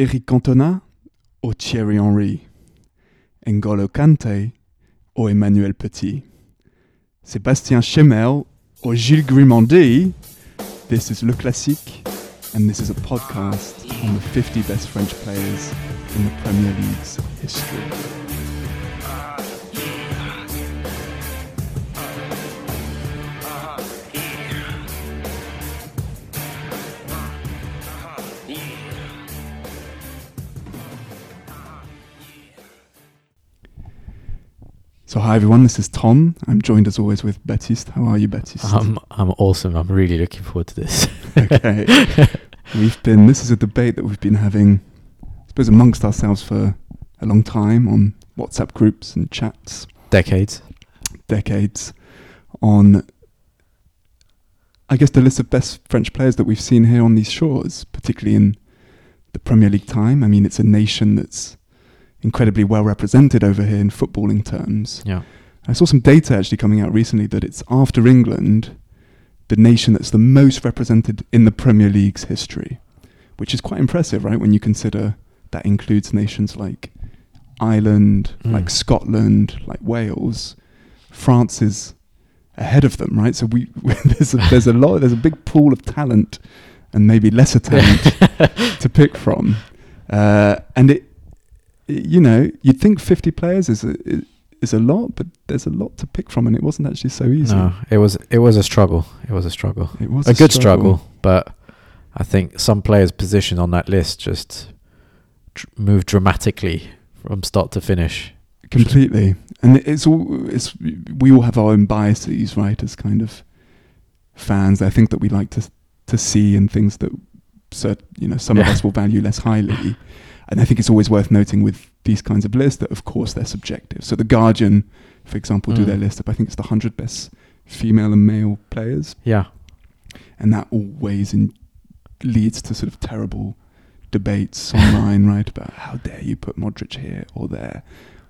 Eric Cantona or Thierry Henry N'Golo Kante or Emmanuel Petit Sébastien Chemel or Gilles Grimandi This is Le Classique and this is a podcast on the 50 best French players in the Premier League's history. So hi everyone, this is Tom. I'm joined as always with Baptiste. How are you, Baptiste? I'm I'm awesome. I'm really looking forward to this. okay. we've been this is a debate that we've been having I suppose amongst ourselves for a long time on WhatsApp groups and chats. Decades. Decades on I guess the list of best French players that we've seen here on these shores, particularly in the Premier League time. I mean it's a nation that's incredibly well represented over here in footballing terms. Yeah. I saw some data actually coming out recently that it's after England, the nation that's the most represented in the Premier League's history, which is quite impressive, right? When you consider that includes nations like Ireland, Mm. like Scotland, like Wales. France is ahead of them, right? So we there's a, there's a lot, there's a big pool of talent and maybe lesser talent to pick from, uh, and it, you know, you'd think 50 players is a, is a lot, but there's a lot to pick from, and it wasn't actually so easy. No, it was it was a struggle. It was a struggle. It was a good struggle. but I think some players' position on that list just dr- moved dramatically from start to finish. completely. And it's all it's we all have our own biases, right? As kind of fans, I think that we like to to see and things that cert, you know some of us will value less highly. And I think it's always worth noting with these kinds of lists that, of course, they're subjective. So the Guardian, for example, do Mm. their list of I think it's the hundred best female and male players, Yeah, and that always in, leads to sort of terrible debates online, right? About how dare you put Modric here or there,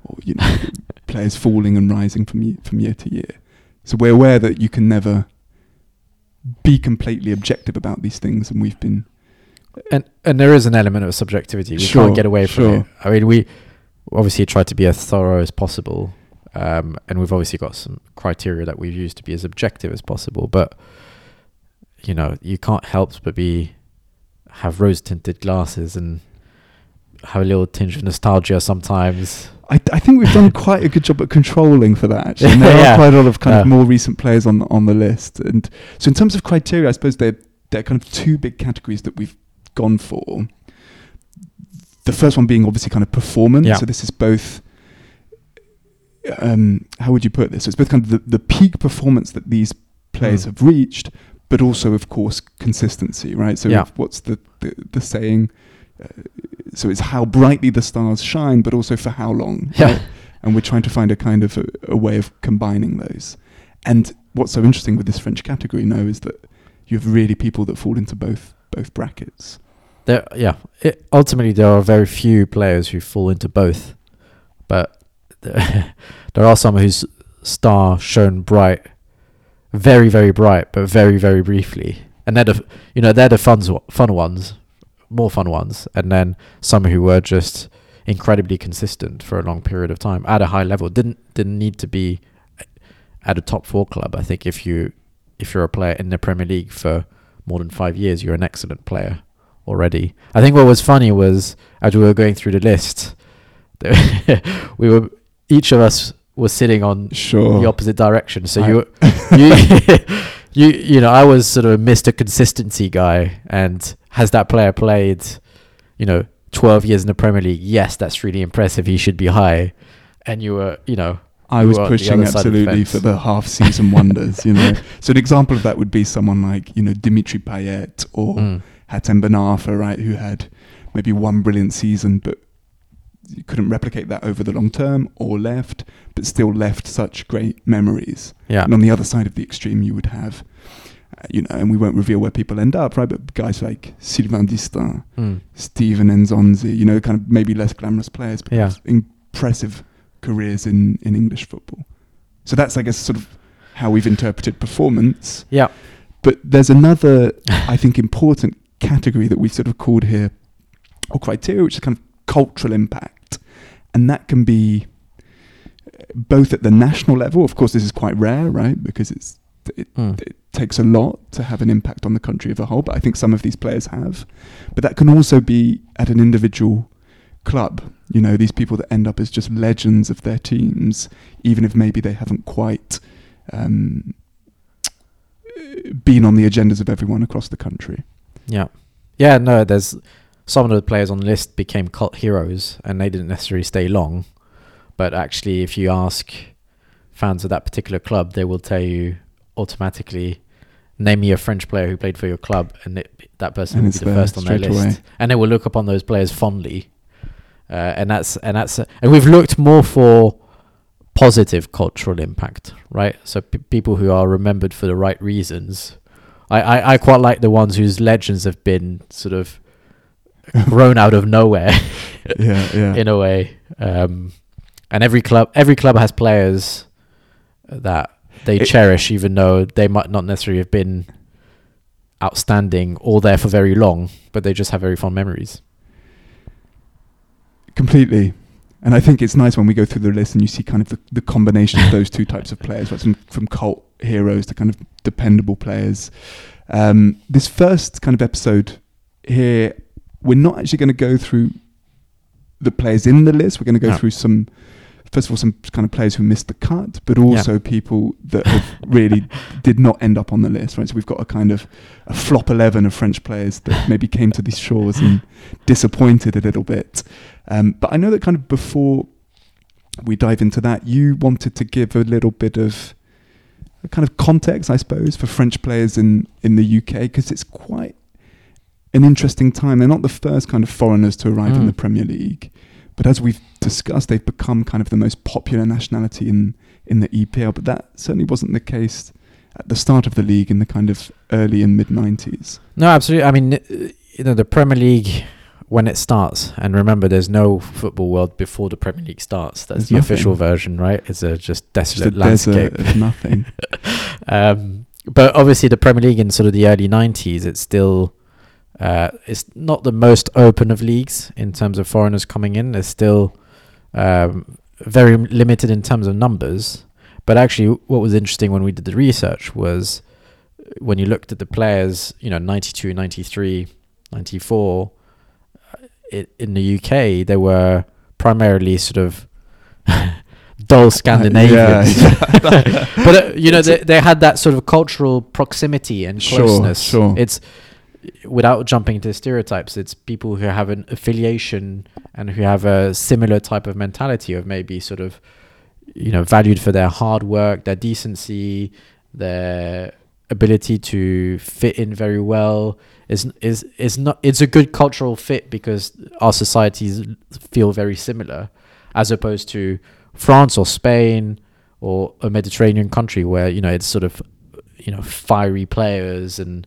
or you know, players falling and rising from from year to year. So we're aware that you can never be completely objective about these things, and we've been and and there is an element of subjectivity. We Sure, can't get away from sure. it. I mean, we obviously try to be as thorough as possible, um, and we've obviously got some criteria that we've used to be as objective as possible. But you know, you can't help but be have rose tinted glasses and have a little tinge of nostalgia sometimes. I, I think we've done quite a good job at controlling for that. Actually, and there Yeah. are quite a lot of kind of more recent players on the, on the list, and so in terms of criteria, I suppose there there are kind of two big categories that we've gone for. The first one being obviously kind of performance. Yeah. So this is both. Um, how would you put this? So it's both kind of the, the peak performance that these players Mm. have reached, but also, of course, consistency, right? So Yeah. what's the, the, the saying? Uh, so it's how brightly the stars shine, but also for how long. Yeah. right? And we're trying to find a kind of a, a way of combining those. And what's so interesting with this French category now is that you have really people that fall into both both brackets. There, yeah. It, ultimately, there are very few players who fall into both, but there, there are some whose star shone bright, very very bright, but very very briefly, and they're the you know they're the fun fun ones, more fun ones, and then some who were just incredibly consistent for a long period of time at a high level. Didn't didn't need to be at a top four club. I think if you if you're a player in the Premier League for more than five years, you're an excellent player already. I think what was funny was as we were going through the list, we were each of us was sitting on Sure. the opposite direction. So I- you, you, you, you know, I was sort of a Mr. Consistency guy, and has that player played, you know, twelve years in the Premier League? Yes, that's really impressive. He should be high. And you were, you know, I was pushing of the absolutely for the half season wonders, you know. So an example of that would be someone like, you know, Dimitri Payet or mm, Hatem Ben Arfa, right, who had maybe one brilliant season but you couldn't replicate that over the long term or left, but still left such great memories. yeah, And on the other side of the extreme, you would have, uh, you know, and we won't reveal where people end up, right? But guys like Sylvain Distin, mm, Steven Nzonzi, you know, kind of maybe less glamorous players, but Yeah. impressive careers in, in English football. So that's, I guess, sort of how we've interpreted performance. yeah, But there's another, I think, important category that we've sort of called here or criteria, which is kind of cultural impact, and that can be uh, both at the national level. Of course, this is quite rare, right? Because it's it, Mm. it takes a lot to have an impact on the country as a whole. But I think some of these players have. But that can also be at an individual club. You know, these people that end up as just legends of their teams, even if maybe they haven't quite um, been on the agendas of everyone across the country. Yeah. Yeah, no, there's some of the players on the list became cult heroes and they didn't necessarily stay long. But actually, if you ask fans of that particular club, they will tell you automatically, name me a French player who played for your club, and it, that person And will be the there first on their list. away. And they will look upon those players fondly. Uh, and that's and that's and we've looked more for positive cultural impact, right? So p- people who are remembered for the right reasons. I, I, I quite like the ones whose legends have been sort of grown out of nowhere yeah, yeah. in a way. Um, and every club every club has players that they It- cherish, even though they might not necessarily have been outstanding or there for very long, but they just have very fond memories. Completely. And I think it's nice when we go through the list and you see kind of the, the combination of those two types of players, right? from, from cult heroes to kind of dependable players. Um, this first kind of episode here, we're not actually going to go through the players in the list. We're going to go No. through some, first of all, some kind of players who missed the cut, but also people that have really did not end up on the list, right? So we've got a kind of a flop 11 of French players that maybe came to these shores and disappointed a little bit. Um, but I know that kind of before we dive into that, you wanted to give a little bit of a kind of context, I suppose, for French players in, in the UK because it's quite an interesting time. They're not the first kind of foreigners to arrive in Mm. the Premier League, but as we've discussed, they've become kind of the most popular nationality in, in the EPL. But that certainly wasn't the case at the start of the league in the kind of early and mid 90s. No, absolutely. I mean, uh, you know, the Premier League when it starts, and remember, there's no football world before the Premier League starts. That's There's the nothing. official version, right? It's a just Just desolate landscape. desert of nothing. um, but obviously, the Premier League in sort of the early '90s, it's still uh, it's not the most open of leagues in terms of foreigners coming in. It's still um, very limited in terms of numbers. But actually, what was interesting when we did the research was when you looked at the players, you know, 92, 93, 94, uh, it, in the UK, they were primarily sort of dull Scandinavians. yeah. but uh, you know, they, they had that sort of cultural proximity and closeness. Sure, sure. It's without jumping into stereotypes. It's people who have an affiliation and who have a similar type of mentality of maybe sort of, you know, valued for their hard work, their decency, their ability to fit in very well. Is is is not? It's a good cultural fit because our societies feel very similar, as opposed to France or Spain or a Mediterranean country where you know it's sort of you know fiery players and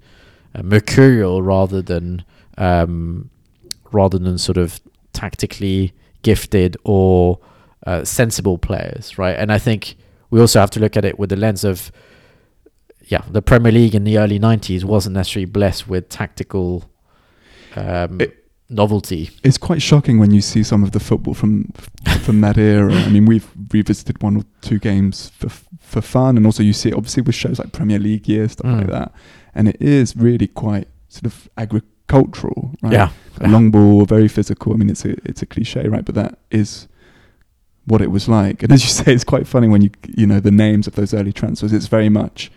uh, mercurial rather than um, rather than sort of tactically gifted or uh, sensible players, right? And I think we also have to look at it with the lens of yeah, the Premier League in the early '90s wasn't necessarily blessed with tactical um, It- novelty. it's quite shocking when you see some of the football from from that era. I mean, we've revisited one or two games for for fun, and also you see it obviously with shows like Premier League year stuff like Mm. that, and it is really quite sort of agricultural, right? Yeah, long ball, very physical. I mean, it's a it's a cliche, right? But that is what it was like. And as you say, it's quite funny when you you know the names of those early transfers. It's very much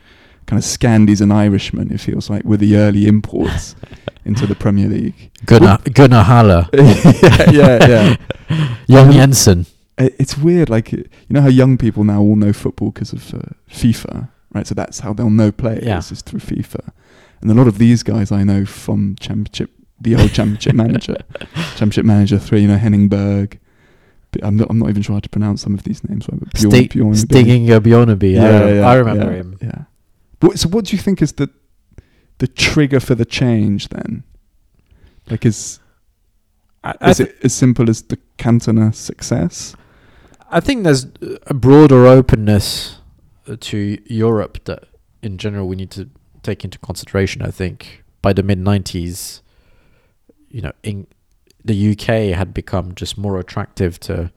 kind of Scandies and Irishmen. It feels like were the early imports into the Premier League. Gunnar Gunnar Halle, yeah, yeah, yeah. Young Um, Jensen. It's weird, like you know how young people now all know football because of uh, FIFA, right? So that's how they'll know players Yeah. is through FIFA. And a lot of these guys I know from Championship, the old Championship Manager, Championship Manager Three. You know Henning Berg. But I'm not, I'm not even sure how to pronounce some of these names. Right? But Bjorn, Sti- Bjorn, Stig Inge Bjørnebye. I, rem- I remember yeah, him. Yeah. So what do you think is the the trigger for the change then? Like is I, I, is th- it as simple as the Cantona success? I think there's a broader openness to Europe that, in general, we need to take into consideration. I think by the mid '90s, you know, in the UK had become just more attractive to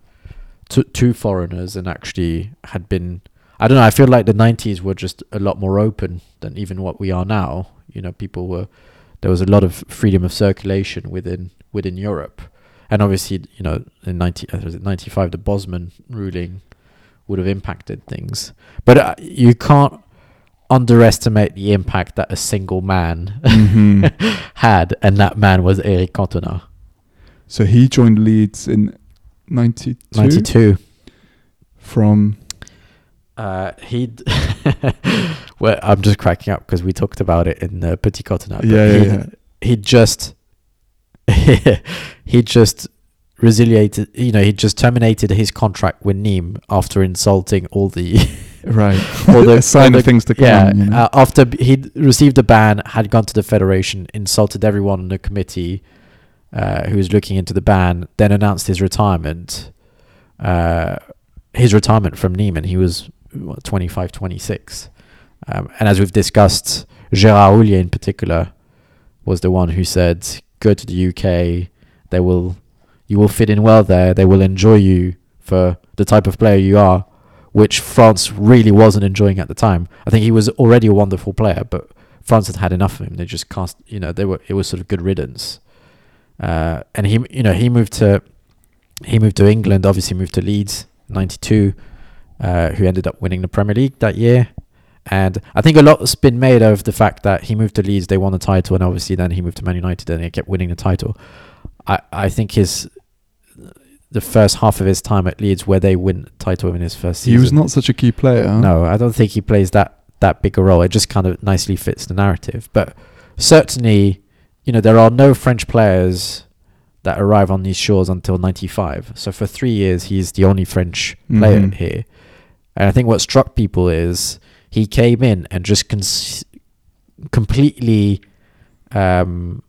to, to foreigners and actually had been I don't know, I feel like the 90s were just a lot more open than even what we are now. You know, people were there was a lot of freedom of circulation within within Europe. And obviously, you know, in 90 uh, was it 95 the Bosman ruling would have impacted things. But uh, you can't underestimate the impact that a single man Mhm. had and that man was Eric Cantona. so he joined Leeds in 92, 92 from Uh, he, well, I'm just cracking up because we talked about it in uh, Petit Cottonade. yeah, yeah, he, yeah. he just, he just resiliated. You know, he just terminated his contract with Nîmes after insulting all the, right. all the sign all the- of things to come. yeah. you know? uh, after he'd received a ban, had gone to the federation, insulted everyone on the committee uh, who was looking into the ban, then announced his retirement. Uh, his retirement from Nîmes, he was what, 25, 26. Um, and as we've discussed, Gérard Houllier in particular was the one who said, "Go to the UK. They will, you will fit in well there. They will enjoy you for the type of player you are." Which France really wasn't enjoying at the time. I think he was already a wonderful player, but France had had enough of him. They just cast, you know, they were. It was sort of good riddance. Uh, and he, you know, he moved to, he moved to England. Obviously, moved to Leeds, '92 uh, who ended up winning the Premier League that year. And I think a lot's been made of the fact that he moved to Leeds, they won the title, and obviously then he moved to Man United and he kept winning the title. I, I think his the first half of his time at Leeds, where they win the title in his first season. he was not such a key player. No, I don't think he plays that that big a role. It just kind of nicely fits the narrative. But certainly, you know, there are no French players that arrive on these shores until '95. So for three years, he's the only French player Mhm. here. And I think what struck people is he came in and just cons- completely um,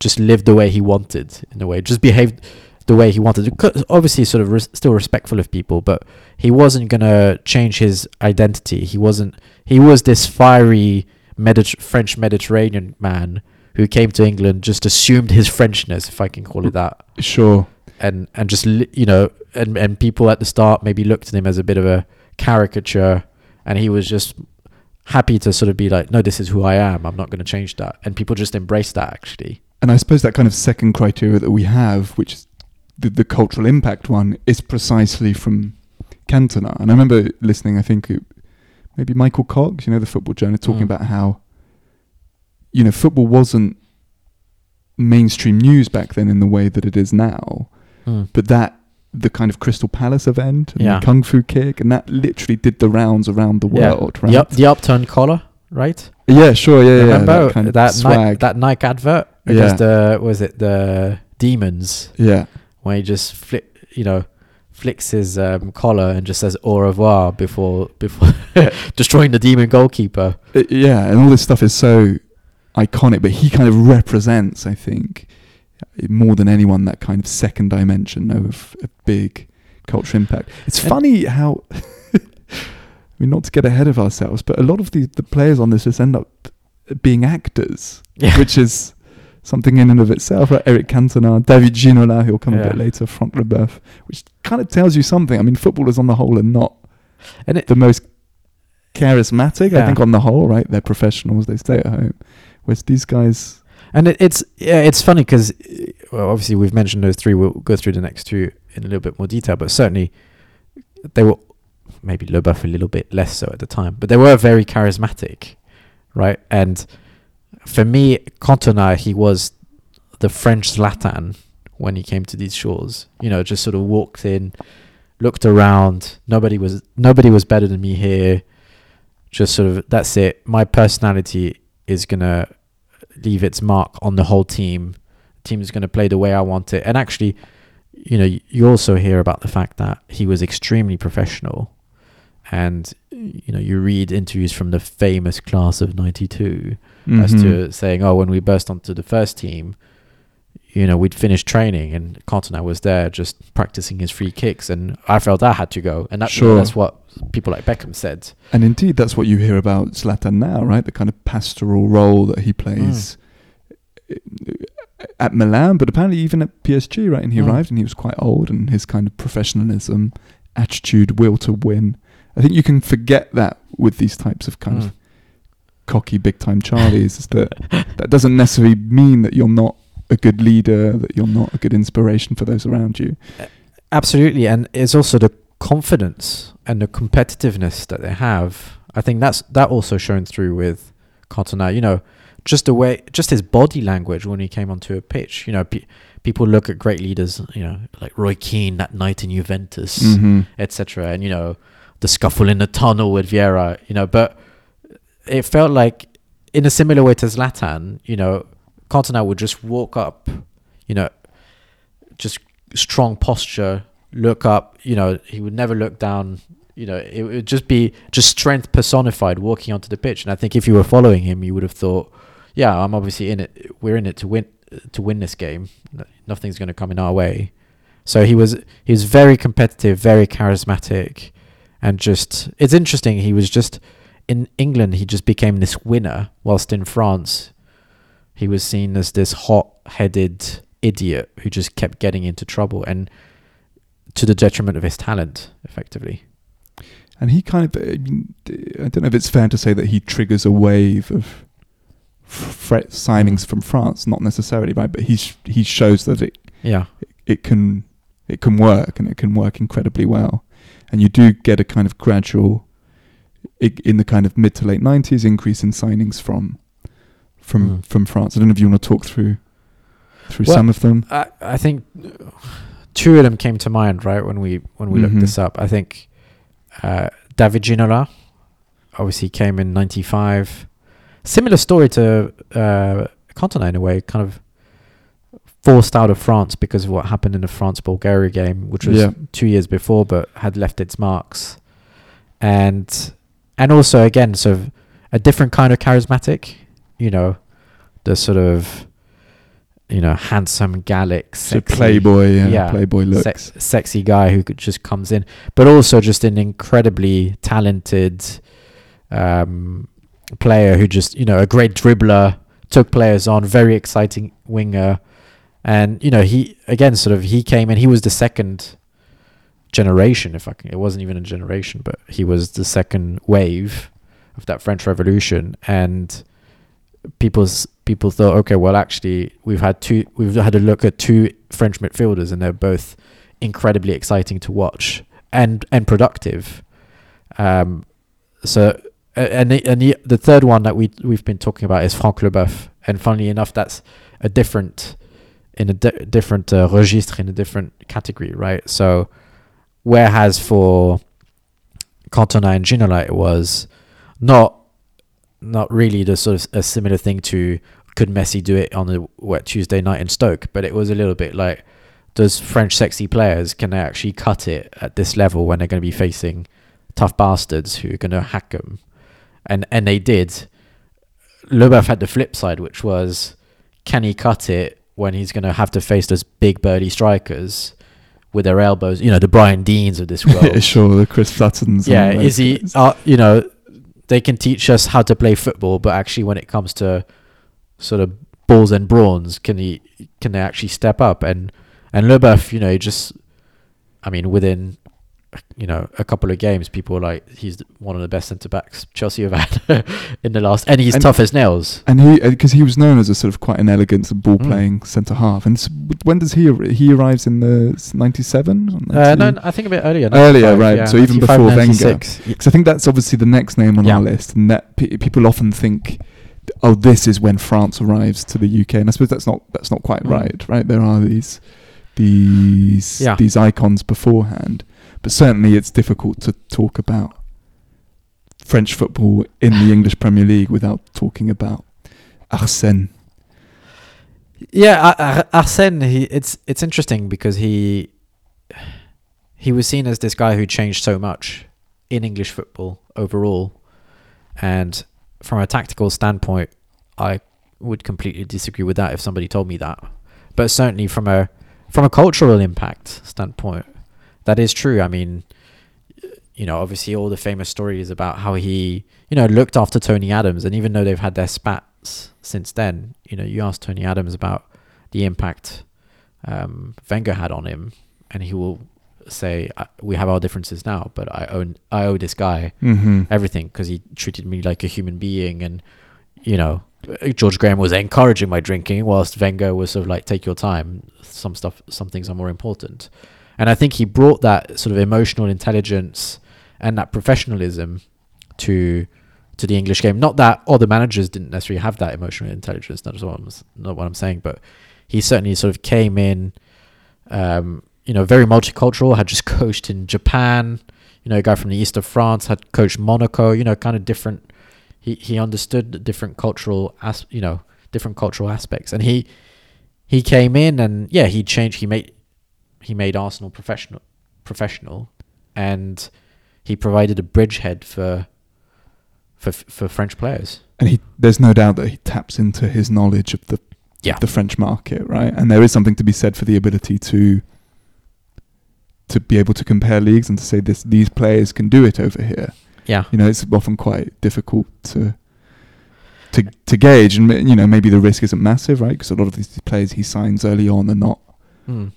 just lived the way he wanted in a way, just behaved the way he wanted. Obviously, sort of still respectful of people, but he wasn't gonna change his identity. He wasn't. He was this fiery French Mediterranean man who came to England, just assumed his Frenchness, if I can call it that, Sure. And and just you know, and and people at the start maybe looked at him as a bit of a caricature, and he was just happy to sort of be like, no, this is who I am. I'm not going to change that, and people just embraced that actually. And I suppose that kind of second criteria that we have, which is the, the cultural impact one, is precisely from Cantona. And I remember listening, I think it, maybe Michael Cox, you know, the football journalist, talking Mm. about how, you know, football wasn't mainstream news back then in the way that it is now. But that, the kind of Crystal Palace event and Yeah. the Kung Fu kick, and that literally did the rounds around the Yeah. world, right? The, up, the upturned collar, right? Yeah, sure, yeah, yeah. Remember that kind of that Nike, that Nike advert Yeah. the was it the demons yeah. when he just flick you know flicks his um, collar and just says au revoir before before destroying the demon goalkeeper. Uh, yeah, and all this stuff is so iconic, but he kind of represents, I think, more than anyone that kind of second dimension of a big cultural impact. It's And- funny how, I mean, not to get ahead of ourselves, but a lot of the, the players on this just end up being actors, Yeah. which is something in and of itself. Right? Eric Cantona, David Ginola, who'll come a bit later, Franck Leboeuf, which kind of tells you something. I mean, footballers on the whole are not And it, the most charismatic. I think on the whole, right? They're professionals. They stay at home. Whereas these guys, And it, it's yeah, it's funny because well, obviously we've mentioned those three. We'll go through the next two in a little bit more detail, but certainly they were maybe Leboeuf a little bit less so at the time, but they were very charismatic, right? And for me, Cantona, he was the French Zlatan when he came to these shores. You know, just sort of walked in, looked around. Nobody was nobody was better than me here. Just sort of that's it. My personality is gonna leave its mark on the whole team. The team is going to play the way I want it. And actually, you know, you also hear about the fact that he was extremely professional. And, you know, you read interviews from the famous class of 92 as Mhm. to saying, oh, when we burst onto the first team, you know, we'd finished training and Cantona was there just practicing his free kicks. And I felt I had to go. And that, Sure. that's what people like Beckham said. and indeed, that's what you hear about Zlatan now, right? The kind of pastoral role that he plays at Milan, but apparently even at PSG, right? And he Mm. arrived and he was quite old, and his kind of professionalism, attitude, will to win. I think you can forget that with these types of kind Mm. of cocky, big time Charlies. is that that doesn't necessarily mean that you're not a good leader, that you're not a good inspiration for those around you. Absolutely, and it's also the confidence and the competitiveness that they have. I think that's that also shown through with Cantona. You know, just the way, just his body language when he came onto a pitch. You know, pe- people look at great leaders. You know, like Roy Keane that night in Juventus, Mm-hmm. etc. And you know, the scuffle in the tunnel with Vieira. You know, but it felt like in a similar way to Zlatan. You know, Cantona would just walk up. You know, just strong posture, look up. You know, he would never look down. You know, it would just be just strength personified walking onto the pitch. And I think if you were following him, you would have thought, yeah, I'm obviously in it. We're in it to win to win this game. Nothing's going to come in our way. So he was he was very competitive, very charismatic, and just it's interesting. He was just in England. He just became this winner, whilst in France, he was seen as this hot-headed idiot who just kept getting into trouble and to the detriment of his talent, effectively. And he kind of, I mean, I don't know if it's fair to say that he triggers a wave of signings from France, not necessarily, right? But he sh- he shows that it Yeah, it can it can work and it can work incredibly well. And you do get a kind of gradual, in the kind of mid to late nineties, increase in signings from from Mm. from France. I don't know if you want to talk through through Well, some of them. I I think two of them came to mind right when we when we Mhm. looked this up. I think uh, David Ginola obviously came in '95. Similar story to uh, Cantona in a way, kind of forced out of France because of what happened in the France Bulgaria game, which was Yeah. two years before, but had left its marks. And and also again, sort of a different kind of charismatic, you know, the sort of you know handsome Gallic, So playboy, yeah, yeah, playboy looks. sex, sexy guy who could just comes in, but also just an incredibly talented um, player who just you know a great dribbler, took players on, very exciting winger, and you know he again sort of he came and he was the second generation, if I can. It wasn't even a generation, but he was the second wave of that French Revolution, and people's people thought, okay, well, actually, we've had two, we've had a look at two French midfielders, and they're both incredibly exciting to watch and and productive. Um, so and the, and the the third one that we we've been talking about is Franck Leboeuf, and funnily enough, that's a different in a di- different uh, registre in a different category, right? So whereas for Cantona and Ginola, it was not not really the sort of a similar thing to could Messi do it on a wet Tuesday night in Stoke, but it was a little bit like does French sexy players can they actually cut it at this level when they're going to be facing tough bastards who are going to hack them, and and they did. Leboeuf had the flip side, which was can he cut it when he's going to have to face those big burly strikers with their elbows, you know, the Brian Deanes of this world. sure, the Chris Suttons. Yeah, is he? Uh, you know, they can teach us how to play football, but actually, when it comes to sort of balls and brawns, can he? Can they actually step up? And and Leboeuf, you know, just, I mean, within you know a couple of games, people were like he's one of the best centre backs Chelsea have had in the last, and he's And- tough as nails. And he, because he was known as a sort of quite an elegant ball Mm. playing centre half. And when does he ar- he arrives in the ninety seven? Uh, no, no, I think a bit earlier. Earlier, right, yeah, so even before Wenger. Because I think that's obviously the next name on Yeah. our list, and that pe- people often think, oh, this is when France arrives to the UK, and I suppose that's not that's not quite Mm. right. Right, there are these these Yeah. these icons beforehand, but certainly it's difficult to talk about French football in the English Premier League without talking about Arsène. Yeah, Ar- Ar- Arsène. He it's it's interesting because he he was seen as this guy who changed so much in English football overall, and from a tactical standpoint, I would completely disagree with that if somebody told me that. But certainly from a from a cultural impact standpoint, that is true. I mean, you know, obviously all the famous stories about how he, you know, looked after Tony Adams, and even though they've had their spats since then, you know, you ask Tony Adams about the impact um, Wenger had on him, and he will say, "We have our differences now, but I own I owe this guy Mm-hmm. everything because he treated me like a human being and you know George Graham was encouraging my drinking whilst Wenger was sort of like take your time some stuff some things are more important and I think he brought that sort of emotional intelligence and that professionalism to to the English game not that other managers didn't necessarily have that emotional intelligence that's what I'm, not what I'm saying but he certainly sort of came in um, you know very multicultural had just coached in Japan you know, a guy from the east of France had coached Monaco, you know, kind of different. He he understood the different cultural as you know different cultural aspects, and he he came in and yeah, he changed. He made he made Arsenal professional professional, and he provided a bridgehead for for for French players. And he, there's no doubt that he taps into his knowledge of the Yeah. the French market, right? And there is something to be said for the ability to to be able to compare leagues and to say this these players can do it over here. Yeah, You know, it's often quite difficult to to to gauge, and you know maybe the risk isn't massive, right? Because a lot of these players he signs early on are not mm.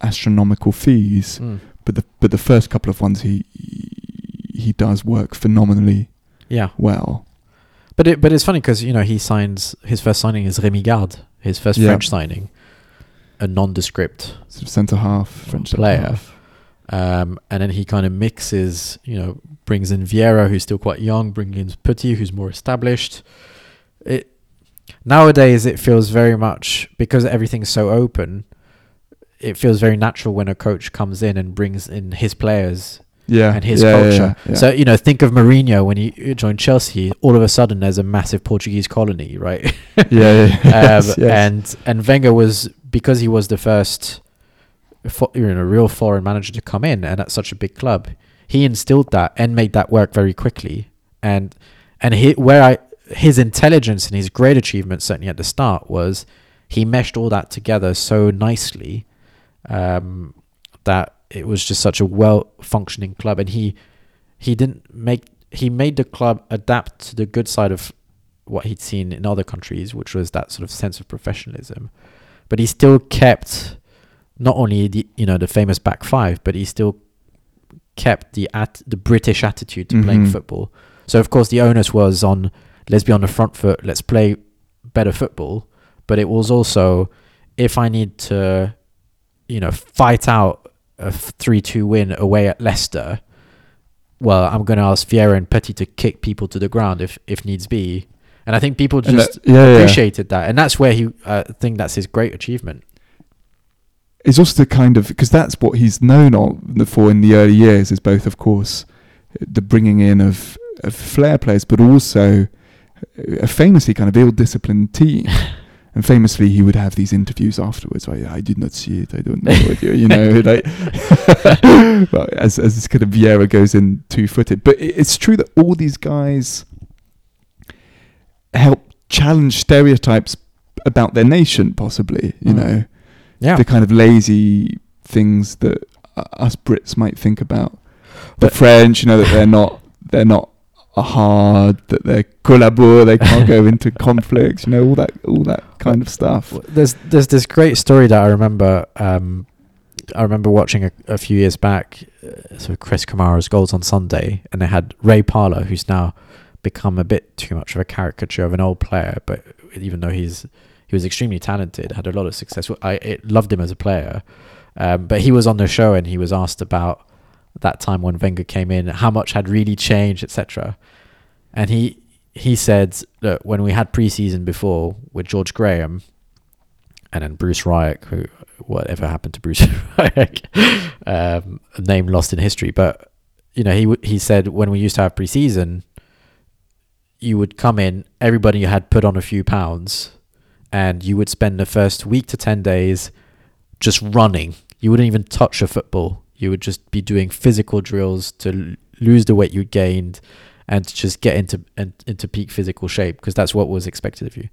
Astronomical fees, Mm. but the but the first couple of ones he he does work phenomenally yeah. well. But it, but it's funny because you know he signs his first signing is Rémi Garde, his first Yeah. French signing, a nondescript Sort of centre half French Player. half. Um, and then he kind of mixes, you know, brings in Vieira, who's still quite young, brings in Petit, who's more established. It nowadays it feels very much because everything's so open. It feels very natural when a coach comes in and brings in his players Yeah, and his yeah, culture. yeah, yeah. So you know, think of Mourinho when he joined Chelsea. All of a sudden, there's a massive Portuguese colony, right? yeah, yeah, um, yes. and and Wenger was because he was the first, fo- you know, real foreign manager to come in and at such a big club, he instilled that and made that work very quickly. And and he, where I his intelligence and his great achievement certainly at the start was he meshed all that together so nicely um, that it was just such a well functioning club, and he he didn't make he made the club adapt to the good side of what he'd seen in other countries, which was that sort of sense of professionalism. But he still kept not only the you know the famous back five, but he still kept the at the British attitude to playing Mhm. football. So of course the onus was on let's be on the front foot, let's play better football. But it was also if I need to, you know, fight out a three-two win away at Leicester, well, I'm going to ask Vieira and Petit to kick people to the ground if if needs be. And I think people just that- yeah, yeah. appreciated that, and that's where he. uh, I think that's his great achievement. It's also the kind of because that's what he's known on for in the early years is both, of course, the bringing in of, of flair players, but also a famously kind of ill-disciplined team. and famously, he would have these interviews afterwards. Right, I did not see it. I don't know what you, you know, like well, as as this kind of Vieira goes in two-footed. But it, it's true that all these guys help challenge stereotypes about their nation, possibly. You Mm. know Yeah, the kind of lazy things that uh, us Brits might think about. The But- French, you know, that they're not they're not hard, that they're collabor, they can't go into conflicts, you know, all that all that kind of stuff. There's there's this great story that I remember. Um, I remember watching a, a few years back. Uh, so Chris Kamara's goals on Sunday, and they had Ray Parlour, who's now become a bit too much of a caricature of an old player. But even though he's he was extremely talented, had a lot of success. I it, loved him as a player. Um, but he was on the show and he was asked about that time when Wenger came in, how much had really changed, etc. And he he said that when we had preseason before with George Graham and then Bruce Rioch, who whatever happened to Bruce Rioch, um, a name lost in history. But you know, he he said when we used to have preseason, you would come in, everybody had put on a few pounds, and you would spend the first week to ten days just running. You wouldn't even touch a football. You would just be doing physical drills to lose the weight you gained and to just get into in, into peak physical shape because that's what was expected of you.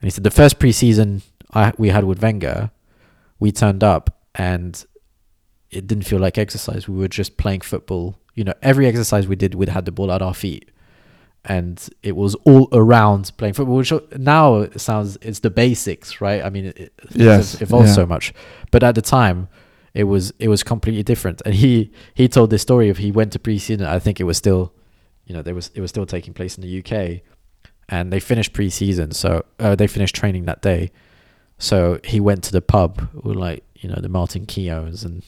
And he said the first preseason I we had with Wenger, we turned up and it didn't feel like exercise. We were just playing football. You know, every exercise we did, we'd had the ball at our feet, and it was all around playing football. Which now it sounds it's the basics, right? I mean, it, Yes, evolved yeah. so much, but at the time, it was it was completely different. And he he told this story of he went to preseason. I think it was still, you know, there was it was still taking place in the UK, and they finished preseason. So uh, they finished training that day. So he went to the pub with like you know the Martin Keowns and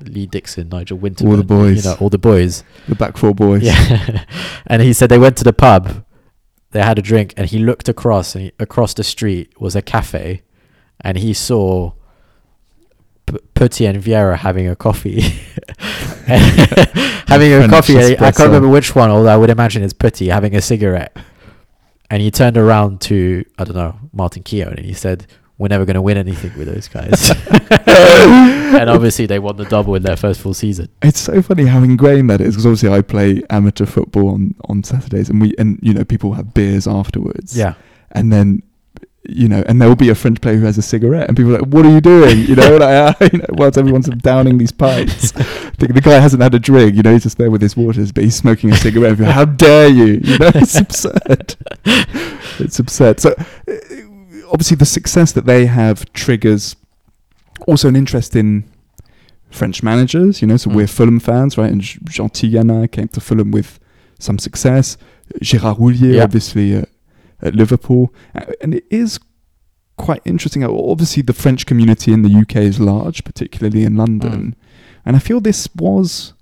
Lee Dixon, Nigel Winterburn, boys. you know all the boys. The back four boys. Yeah. and he said they went to the pub, they had a drink, and he looked across, and he, across the street was a cafe, and he saw P- Petit and Vieira having a coffee. having a coffee. he- I can't remember which one, although I would imagine it's Petit having a cigarette. And he turned around to, I don't know, Martin Keown, and he said, We're never going to win anything with those guys. and obviously, they won the double in their first full season. It's so funny how ingrained that is because obviously I play amateur football on, on Saturdays and we and you know people have beers afterwards. Yeah. And then you know, and there will be a French player who has a cigarette, and people are like, "What are you doing?" You know, like, uh, you know whilst everyone's downing these pints, the, the guy hasn't had a drink. You know, he's just there with his waters, but he's smoking a cigarette. People, How dare you? You know, it's absurd. it's absurd. So, uh, obviously, the success that they have triggers also an interest in French managers. You know, so Mm. we're Fulham fans, right? And Jean Tigana came to Fulham with some success. Gérard Houllier, Yeah. obviously, uh, at Liverpool. And it is quite interesting. Obviously, the French community in the UK is large, particularly in London. Mm. And I feel this was,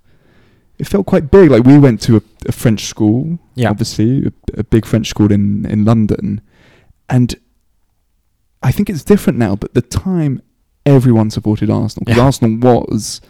it felt quite big. Like we went to a, a French school, Yeah. obviously, a, a big French school in, in London. And I think it's different now, but the time everyone supported Arsenal, because Yeah. Arsenal was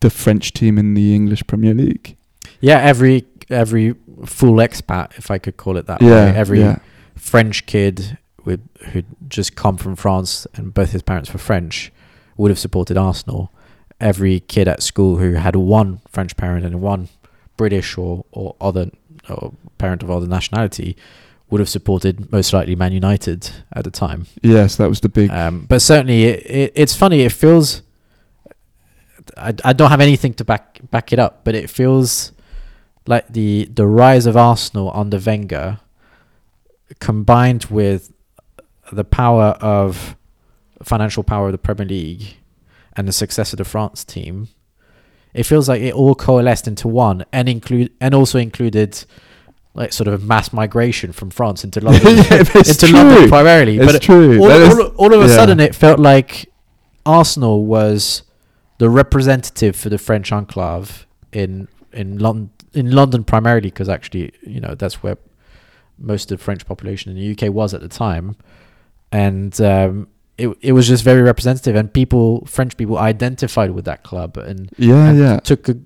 the French team in the English Premier League. Yeah, every every full expat, if I could call it that Yeah. way, every yeah. French kid with who'd just come from France and both his parents were French would have supported Arsenal. Every kid at school who had one French parent and one British or or other or parent of other nationality would have supported most likely Man United at the time. Yes, that was the big. Um, but certainly, it, it, it's funny. It feels. I, I don't have anything to back back it up, but it feels like the the rise of Arsenal under Wenger, combined with the power of financial power of the Premier League, and the success of the France team, it feels like it all coalesced into one, and include and also included. Like sort of mass migration from France into London, Yeah, into true. London primarily. it's but true. all, is- all, all of a yeah. sudden it felt like Arsenal was the representative for the French enclave in in London in London primarily because actually you know that's where most of the French population in the UK was at the time and um, it it was just very representative and people French people identified with that club and, yeah, and yeah. took a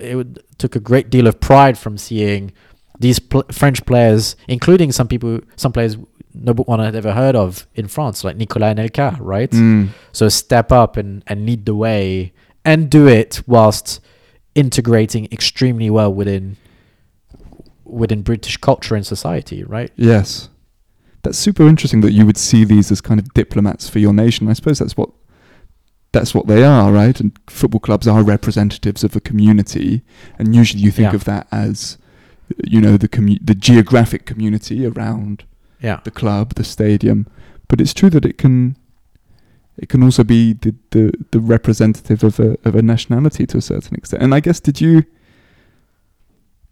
it would, took a great deal of pride from seeing these pl- French players including some people some players no one had ever heard of in France like Nicolas Anelka right Mm. so step up and, and lead the way and do it whilst integrating extremely well within within British culture and society, right? Yes. That's super interesting that you would see these as kind of diplomats for your nation. I suppose that's what that's what they are, right? And football clubs are representatives of a community, and usually you think Yeah. of that as you know the commu- the geographic community around Yeah. the club, the stadium. But it's true that it can it can also be the the, the representative of a of a nationality to a certain extent. And I guess did you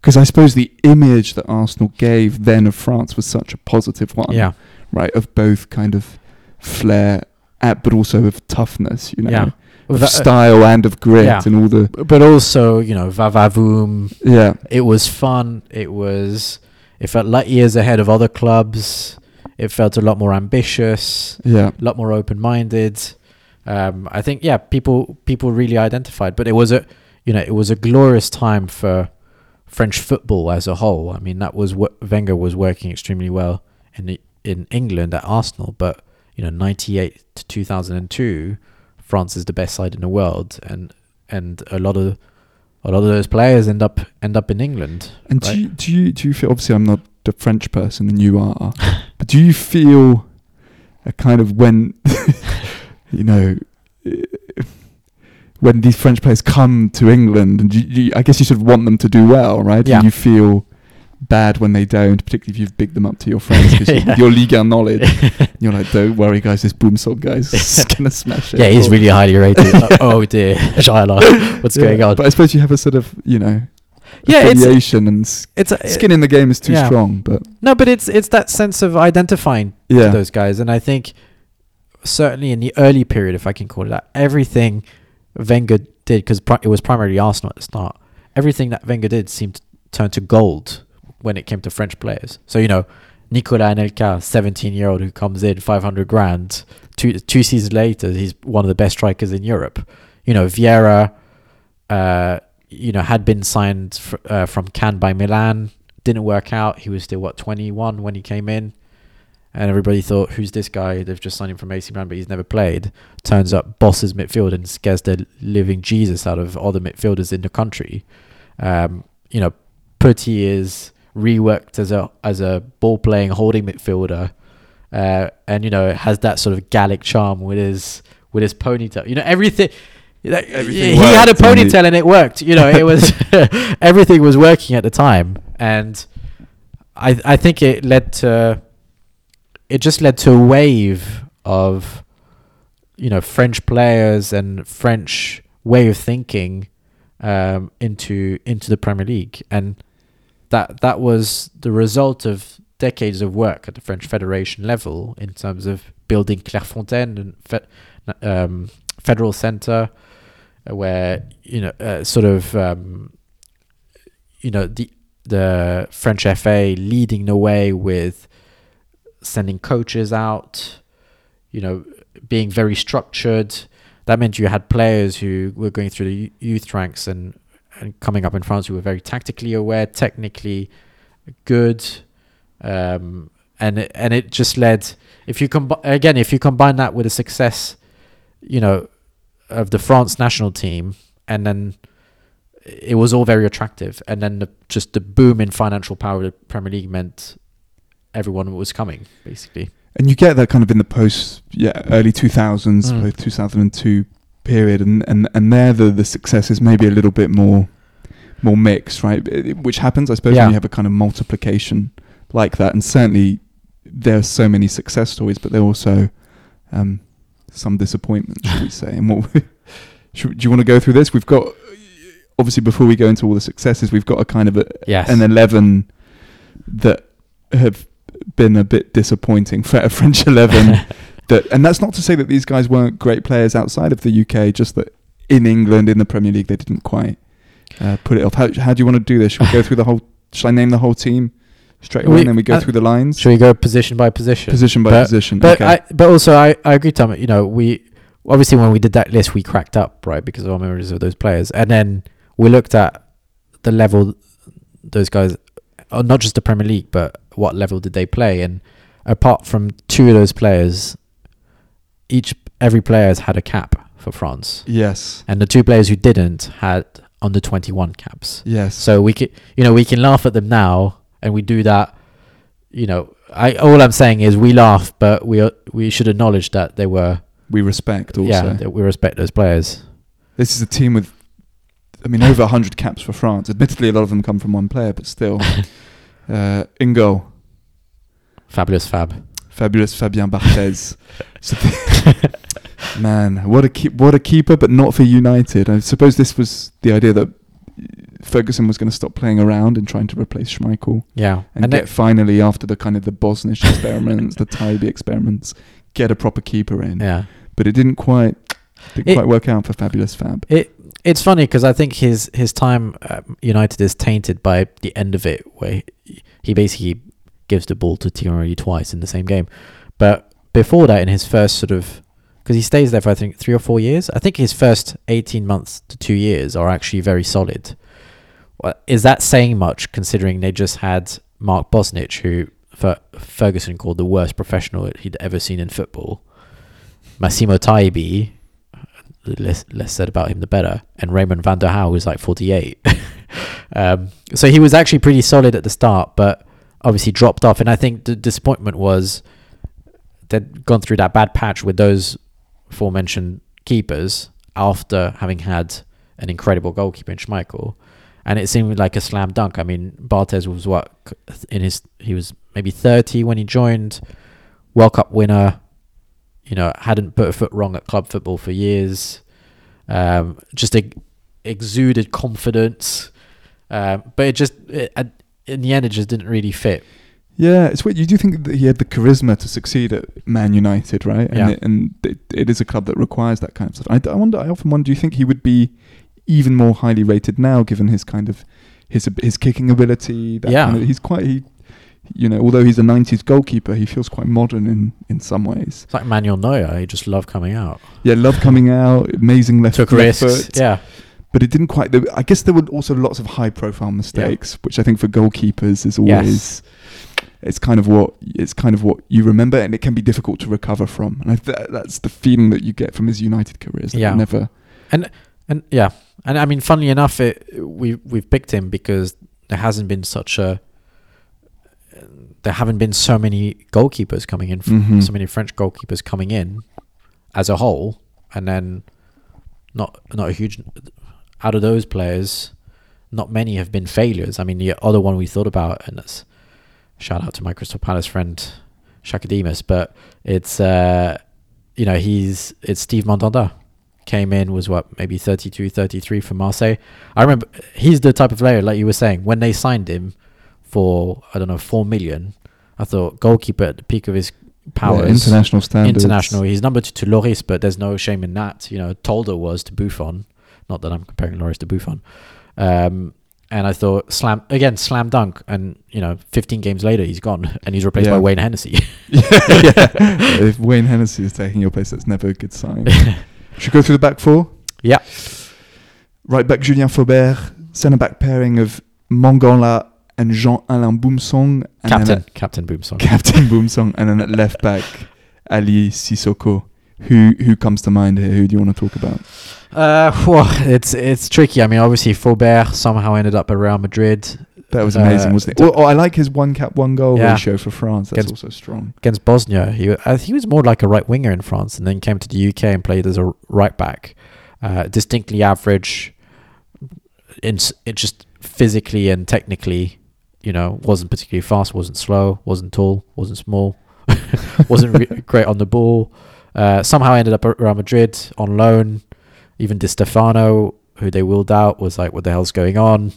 because I suppose the image that Arsenal gave then of France was such a positive one, Yeah. right? Of both kind of flair, uh, but also of toughness, you know, Yeah. of Va- style and of grit Yeah. and all the but also, you know, Vavavoom. yeah, It was fun. It was. It felt light years ahead of other clubs. It felt a lot more ambitious, yeah, a lot more open-minded. Um, I think, yeah, people people really identified. But it was a, you know, it was a glorious time for French football as a whole. I mean, that was what Wenger was working extremely well in the, in England at Arsenal. But you know, '98 to 2002, France is the best side in the world, and and a lot of a lot of those players end up end up in England. And right? do you do you do you feel obviously I'm not the French person and you are, but do you feel a kind of when you know when these French players come to England and you, you, I guess you sort of want them to do well, right? Yeah. And you feel bad when they don't, particularly if you've bigged them up to your friends because Yeah. your Liga knowledge. you're like, don't worry, guys, this Boumsong guy's gonna smash it. yeah, he's really highly rated. oh, oh dear, Shyla, what's Yeah, going on? But I suppose you have a sort of, you know, yeah, it's and it's a, skin in the game is too yeah. strong. But no, but it's it's that sense of identifying yeah, those guys, and I think certainly in the early period, if I can call it that, everything Wenger did because pri- it was primarily Arsenal at the start. Everything that Wenger did seemed to turn to gold when it came to French players. So you know, Nicolas Anelka, seventeen-year-old who comes in five hundred grand. Two two seasons later, he's one of the best strikers in Europe. You know, Vieira, uh, you know, had been signed fr- uh, from Cannes by Milan. Didn't work out. He was still what twenty-one when he came in and everybody thought, "Who's this guy? They've just signed him from AC Milan, but he's never played." Turns up, bosses midfield and scares the living Jesus out of all the midfielders in the country. Um, you know, Petit is reworked as a as a ball playing holding midfielder, uh, and you know has that sort of Gallic charm with his with his ponytail. You know everything. like, Everything he had a worked, and ponytail and it worked. You know, it was everything was working at the time, and I I think it led to it just led to a wave of you know French players and French way of thinking um, into into the Premier League, and that that was the result of decades of work at the French Federation level in terms of building Clairefontaine and fe- um, Federal Centre, uh, where you know uh, sort of um, you know the the French FA leading the way with sending coaches out, you know, being very structured. That meant you had players who were going through the youth ranks and, and coming up in France who were very tactically aware, technically good, um, and it, and it just led. If you combi- again, if you combine that with the success, you know, of the France national team, and then it was all very attractive, and then the, just the boom in financial power of the Premier League meant everyone was coming basically. and you get that kind of in the post, yeah, early two thousands, Mm. both two thousand and two period, and and and there the the success is maybe a little bit more more mixed, right? Which happens, I suppose, Yeah. when you have a kind of multiplication like that, and certainly there are so many success stories, but there are also um, some disappointment, should we say? And what should, do you want to go through this? We've got obviously before we go into all the successes, we've got a kind of a, Yes. an eleven that have been a bit disappointing for a French eleven. that and that's not to say that these guys weren't great players outside of the UK, just that in England in the Premier League they didn't quite uh, put it off. How, how do you want to do this? Should we go through the whole? Should I name the whole team straight away, We- and then we go uh, through the lines, Should we go position by position? position by But- position? But okay. I, but also I, I agree, Tom. You know, we obviously when we did that list, we cracked up right because of our memories of those players, and then we looked at the level those guys, uh, not just the Premier League, but what level did they play? And apart from two of those players, each every player has had a cap for France, yes, and the two players who didn't had under twenty one caps. yes. So we can, you know, we can laugh at them now, and we do that. You know, I all I'm saying is we laugh, but we we should acknowledge that they were, we respect also. yeah, that we respect those players. This is a team with, I mean, over 100 caps for France. Admittedly, a lot of them come from one player, but still. uh, in goal, Fabulous Fab. fabulous Fabien Barthez. Man, what a keep, what a keeper, but not for United. I suppose this was the idea that Ferguson was going to stop playing around and trying to replace Schmeichel Yeah, and, and, get finally after the kind of the Bosnich experiments, the Taibi experiments, get a proper keeper in. yeah, But it didn't quite didn't It- quite work out for fabulous Fab. it it's funny because I think his his time at United is tainted by the end of it, where he, basically gives the ball to Thierry twice in the same game. But before that, in his first sort of because he stays there for I think three or four years. I think his first eighteen months to two years are actually very solid. Is that saying much considering they just had Mark Bosnich, who Fer- Ferguson called the worst professional he'd ever seen in football, Massimo Taibi, less, less said about him, the better, and Raimond van der Gouw was like 48. um, so he was actually pretty solid at the start, but obviously dropped off. And I think the disappointment was they'd gone through that bad patch with those aforementioned keepers after having had an incredible goalkeeper in Schmeichel. and it seemed like a slam dunk. I mean, Barthez was what in his he was maybe 30 when he joined, World Cup winner. You know, hadn't put a foot wrong at club football for years. Um, just ex- exuded confidence, um, but it just it, in the end it just didn't really fit. Yeah, it's weird. You do think that he had the charisma to succeed at Man United, right? And, Yeah. it, and it, it is a club that requires that kind of stuff. I wonder. I often wonder. Do you think he would be even more highly rated now, given his kind of his his kicking ability? That Yeah. kind of, he's quite. He, you know, although he's a '90s goalkeeper, he feels quite modern in in some ways. It's like Manuel Neuer. He just loved coming out. Yeah, love coming out, amazing left, Took left risks. foot. Yeah. but it didn't quite. I guess there were also lots of high-profile mistakes, which I think for goalkeepers is always. Yes. It's kind of what it's kind of what you remember, and it can be difficult to recover from. And I th- that's the feeling that you get from his United careers. That Yeah. never. And yeah, and I mean, funnily enough, it we we've picked him because there hasn't been such a there haven't been so many goalkeepers coming in, Mhm. so many French goalkeepers coming in as a whole, and then not not a huge out of those players, not many have been failures. I mean, the other one we thought about, and that's shout out to my Crystal Palace friend Shakademus, but it's uh, you know he's it's Steve Mandanda came in was what maybe 32 33 for Marseille I remember he's the type of player like you were saying when they signed him for I don't know 4 million I thought goalkeeper at the peak of his powers Yeah, international standards. international he's number two to Loris but there's no shame in that you know Toldo was to Buffon not that I'm comparing Loris to Buffon um, and I thought slam again slam dunk and you know 15 games later he's gone and he's replaced Yeah. by Wayne Hennessy yeah, yeah. if Wayne Hennessy is taking your place, that's never a good sign. Should go through the back four? Yeah. Right back, Julien Faubert. Centre back pairing of Mangala and Jean Alain Boumsong. And captain at- captain Boumsong Captain Boumsong. And then at left back, Aly Cissokho. Who who comes to mind here? Who do you want to talk about? Uh, well, it's it's tricky. I mean, obviously, Faubert somehow ended up at Real Madrid That was Uh, amazing, wasn't it? to- Oh, oh, I like his one cap, one goal Yeah. ratio for France. That's Against- also strong. against Bosnia. He I, he was more like a right winger in France, and then came to the UK and played as a right back. Uh, distinctly average. In s- it just physically and technically, you know, wasn't particularly fast, wasn't slow, wasn't tall, wasn't small, wasn't re- great on the ball. Uh, somehow ended up at Real Madrid on loan. Even Di Stefano, who they wheeled out, was like, "What the hell's going on?"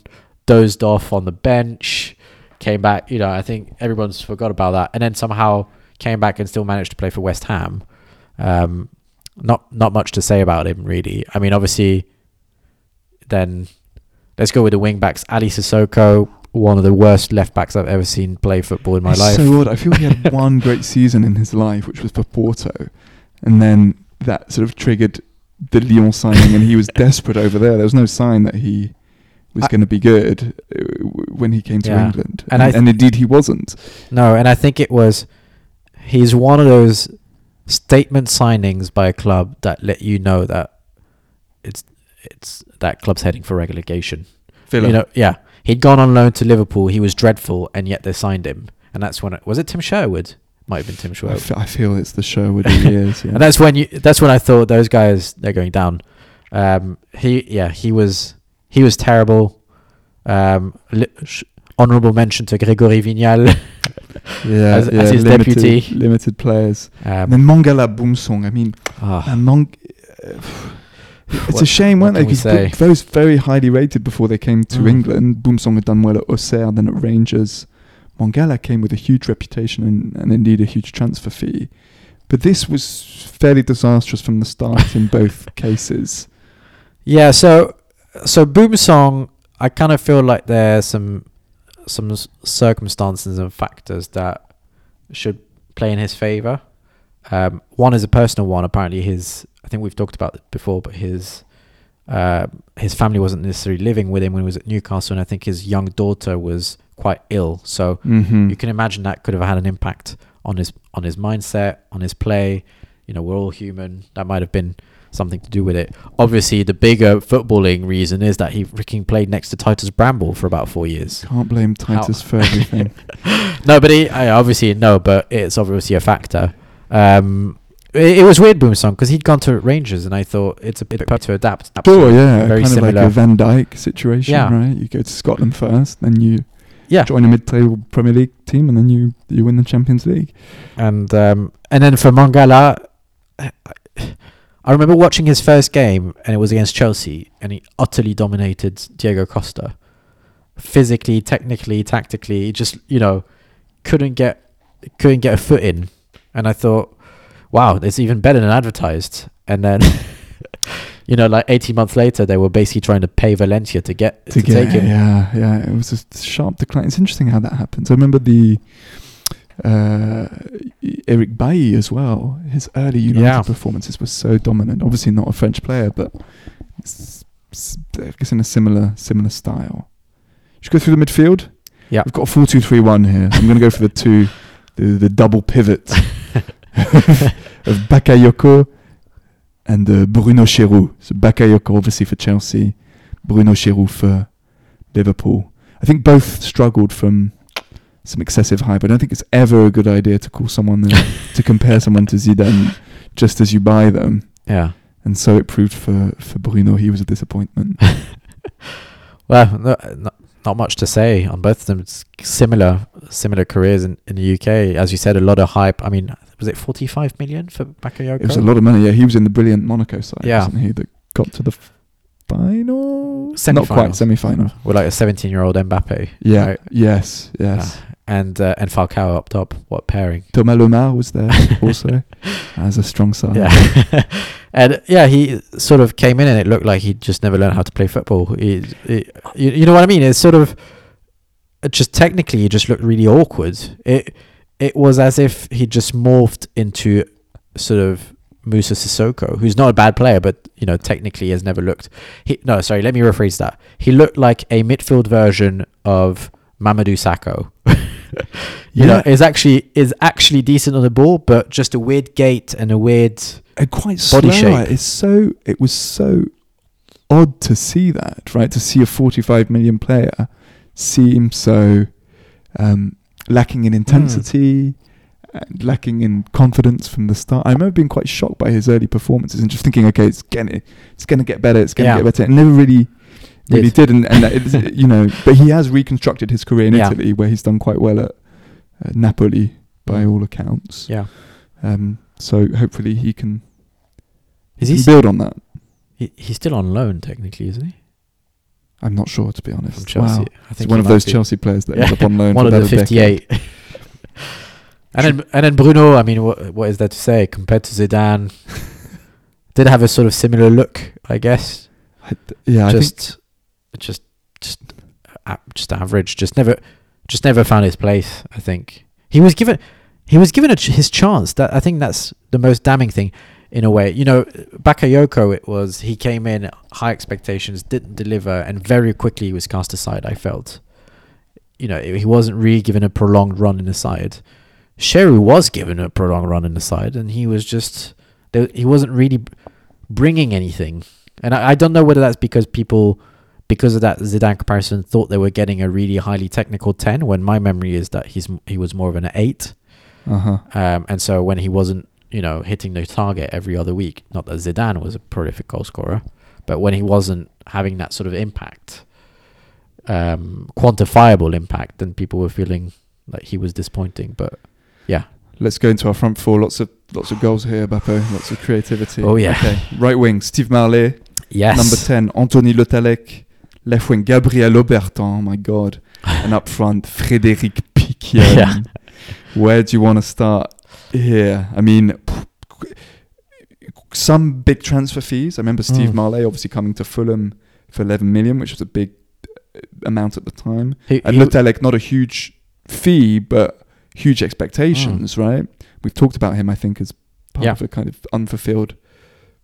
Dozed off on the bench, came back. You know, I think everyone's forgot about that, and then somehow came back and still managed to play for West Ham. Um, not not much to say about him really. I mean, obviously, then let's go with the wing backs. Aly Cissokho, one of the worst left backs I've ever seen play football in my It's life. so odd. I feel he had one great season in his life, which was for Porto, and then that sort of triggered the Lyon signing, and he was desperate over there. There was no sign that he was going to be good uh, when he came to Yeah. England, And and, I and, indeed he wasn't. No, and I think it was he's one of those statement signings by a club that let you know that it's it's that club's heading for relegation. Villa. You know, yeah. He'd gone on loan to Liverpool. He was dreadful, and yet they signed him. And that's when it was it Tim Sherwood. Might have been Tim I, Sherwood. f- I feel it's the Sherwood years. Yeah. And that's when you. That's when I thought those guys they're going down. Um, he yeah he was he was terrible. Um, li- sh- honorable mention to Gregory Vignal. yeah, as- yeah, as his limited, deputy. limited players. and Um, then Mangala Boumsong. I mean, and Mong. uh, It's What- a shame, weren't they? Because we 'Cause say? bo- those very highly rated before they came to Mm. England. Boumsong had done well at Auxerre, then at Rangers. Mangala came with a huge reputation and, and indeed a huge transfer fee. But this was fairly disastrous from the start in both cases. Yeah, so so Boumsong, I kind of feel like there's some some circumstances and factors that should play in his favor. Um, one is a personal one. Apparently, his I think we've talked about it before, but his uh, his family wasn't necessarily living with him when he was at Newcastle, and I think his young daughter was quite ill. So Mm-hmm. you can imagine that could have had an impact on his on his mindset, on his play. You know, we're all human. That might have been something to do with it. Obviously, the bigger footballing reason is that he freaking played next to Titus Bramble for about four years. Can't blame Titus for everything. no, but he I obviously no, but it's obviously a factor. Um, It, it was weird, Boumsong, because he'd gone to Rangers, and I thought it's a bit hard to adapt. Sure, yeah, very kind of like a Van Dijk situation, Yeah. right? You go to Scotland first, then you Yeah, join a mid-table Premier League team, and then you you win the Champions League. and um, and then for Mangala, I I remember watching his first game, and it was against Chelsea, and he utterly dominated Diego Costa, physically, technically, tactically. He just you know couldn't get couldn't get a foot in, and I thought, wow, it's even better than advertised. And then. You know, like 18 months later, they were basically trying to pay Valencia to get to, to get take him. yeah yeah it was a sharp decline it's interesting how that happens i remember the uh eric bailly as well his early united Yeah. performances were so dominant obviously not a french player but s- s- i guess in a similar similar style should go through the midfield Yeah. we've got a 4-2-3-1 here i'm going to go for the two the, the double pivot of bakayoko and uh, Bruno Cheyrou. So Bakayoko obviously for Chelsea, Bruno Cheyrou for Liverpool. I think both struggled from some excessive hype. I don't think it's ever a good idea to call someone uh, to compare someone to Zidane just as you buy them. Yeah. And so it proved for, for Bruno. He was a disappointment. Well, no, not, not much to say on both of them. It's similar, similar careers in, in the UK. As you said, a lot of hype. I mean, was it 45 million for Bakayoko? It was a lot of money. Yeah, he was in the brilliant Monaco side, Yeah. wasn't he? That got to the final, not Semi-final. quite semi-final. With like a 17 year old Mbappe. Yeah. Right. Yes. Yes. And uh, and Falcao up top. What pairing? Thomas Lemar was there also as a strong side. Yeah. and yeah, he sort of came in and it looked like he just never learned how to play football. He, he- you, you know what I mean? It's sort of just technically he just looked really awkward. It it was as if he just morphed into sort of Moussa Sissoko, who's not a bad player, but you know technically has never looked. He no, sorry, let me rephrase that. He looked like a midfield version of Mamadou Sakho. you know, is actually is actually decent on the ball, but just a weird gait and a weird. and quite Body slow. shape. It's so it was so odd to see that, right? To see a 45 million player seem so um, lacking in intensity, and lacking in confidence from the start. I remember being quite shocked by his early performances and just thinking, okay, it's gonna it's gonna get better, it's gonna Yeah. get better. It never really. Really Did. did, and, and you know, but he has reconstructed his career in Yeah. Italy, where he's done quite well at uh, Napoli, by all accounts. Yeah, Um, so hopefully he can, is he build on that. he he's still on loan technically, isn't he? I'm not sure to be honest. From Chelsea, Wow. I He's think one of those be. Chelsea players that Yeah. ends up on loan one for of the about a decade. fifty-eight. and then and then Bruno. I mean, what what is there to say compared to Zidane? Did have a sort of similar look, I guess. I th- yeah, I think just, just, just, just average. Just never, just never found his place. I think he was given, he was given ch- his chance. That I think that's the most damning thing, in a way. You know, Bakayoko. It was he came in high expectations, didn't deliver, and very quickly he was cast aside. I felt, you know, he wasn't really given a prolonged run in the side. Cheyrou was given a prolonged run in the side, and he was just he wasn't really bringing anything. And I, I don't know whether that's because people, because of that Zidane comparison, thought they were getting a really highly technical ten. When my memory is that he's he was more of an eight, uh-huh. um, and so when he wasn't, you know, hitting the target every other week, not that Zidane was a prolific goal scorer, but when he wasn't having that sort of impact, um, quantifiable impact, then people were feeling like he was disappointing. But yeah, Let's go into our front four. Lots of lots of goals here, Bappo. Lots of creativity. Oh, yeah. Okay. Right wing, Steve Marlet. yes, Number ten, Anthony Le Tallec. Left wing, Gabriel Obertan. Oh my God. and up front, Frédéric Piquionne. Yeah. Where do you want to start here? I mean, some big transfer fees. I remember Steve Mm. Marlet obviously coming to Fulham for 11 million, which was a big uh, amount at the time. He- And Le Tallec, not a huge fee, but huge expectations, right? We've talked about him, I think, as part Mm. Yeah. of a kind of unfulfilled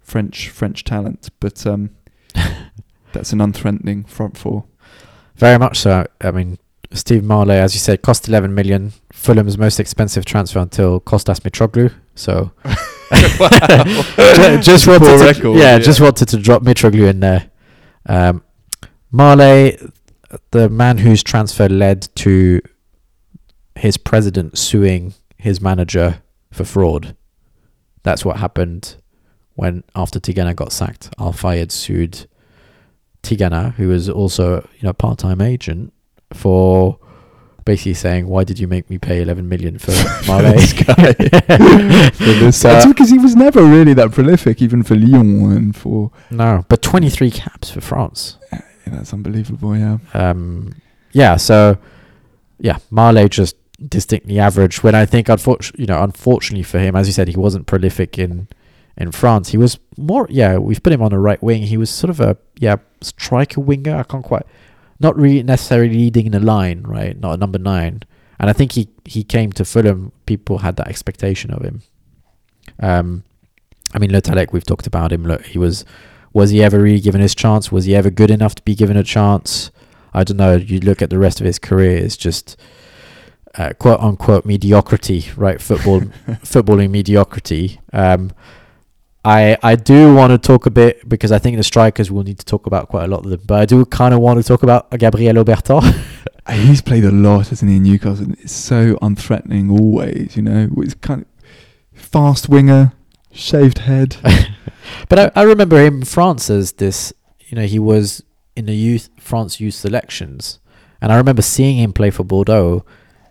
French French talent, but um, that's an unthreatening front four. Very much so. I mean, Steve Marlet, as you said, cost 11 million. Fulham's most expensive transfer until Kostas Mitroglou. So Ju- just wanted to, record, yeah, yeah. just wanted to drop Mitroglou in there. Um, Marlet, the man whose transfer led to his president suing his manager for fraud. that's what happened when after Tigana got sacked. Al Fayed sued Tigana, who was also you know part-time agent, for basically saying, "Why did you make me pay 11 million for Marlet?" this guy. For this, So- because he was never really that prolific, even for Lyon and for. no, but 23 caps for France. Yeah, that's unbelievable. Yeah. Um, yeah, so yeah, Marlet just distinctly average. When I think, unfortunately, you know, unfortunately for him, as you said, he wasn't prolific in in France. He was more, yeah, we've put him on the right wing. He was sort of a yeah striker winger. I can't quite, not really necessarily leading in the line, right? Not a number nine. And I think he he came to Fulham. People had that expectation of him. Um, I mean, Le Tallec, we've talked about him. Look, he was was he ever really given his chance? Was he ever good enough to be given a chance? I don't know. You look at the rest of his career; it's just uh, quote unquote mediocrity, right? Football, footballing mediocrity. Um, I I do want to talk a bit because I think the strikers will need to talk about quite a lot of them. But I do kind of want to talk about Gabriel Obertan. He's played a lot, hasn't he, in Newcastle? It's so unthreatening always, you know. It's kind of fast winger, shaved head. But I, I remember him in France as this, you know, he was in the youth France youth selections, and I remember seeing him play for Bordeaux,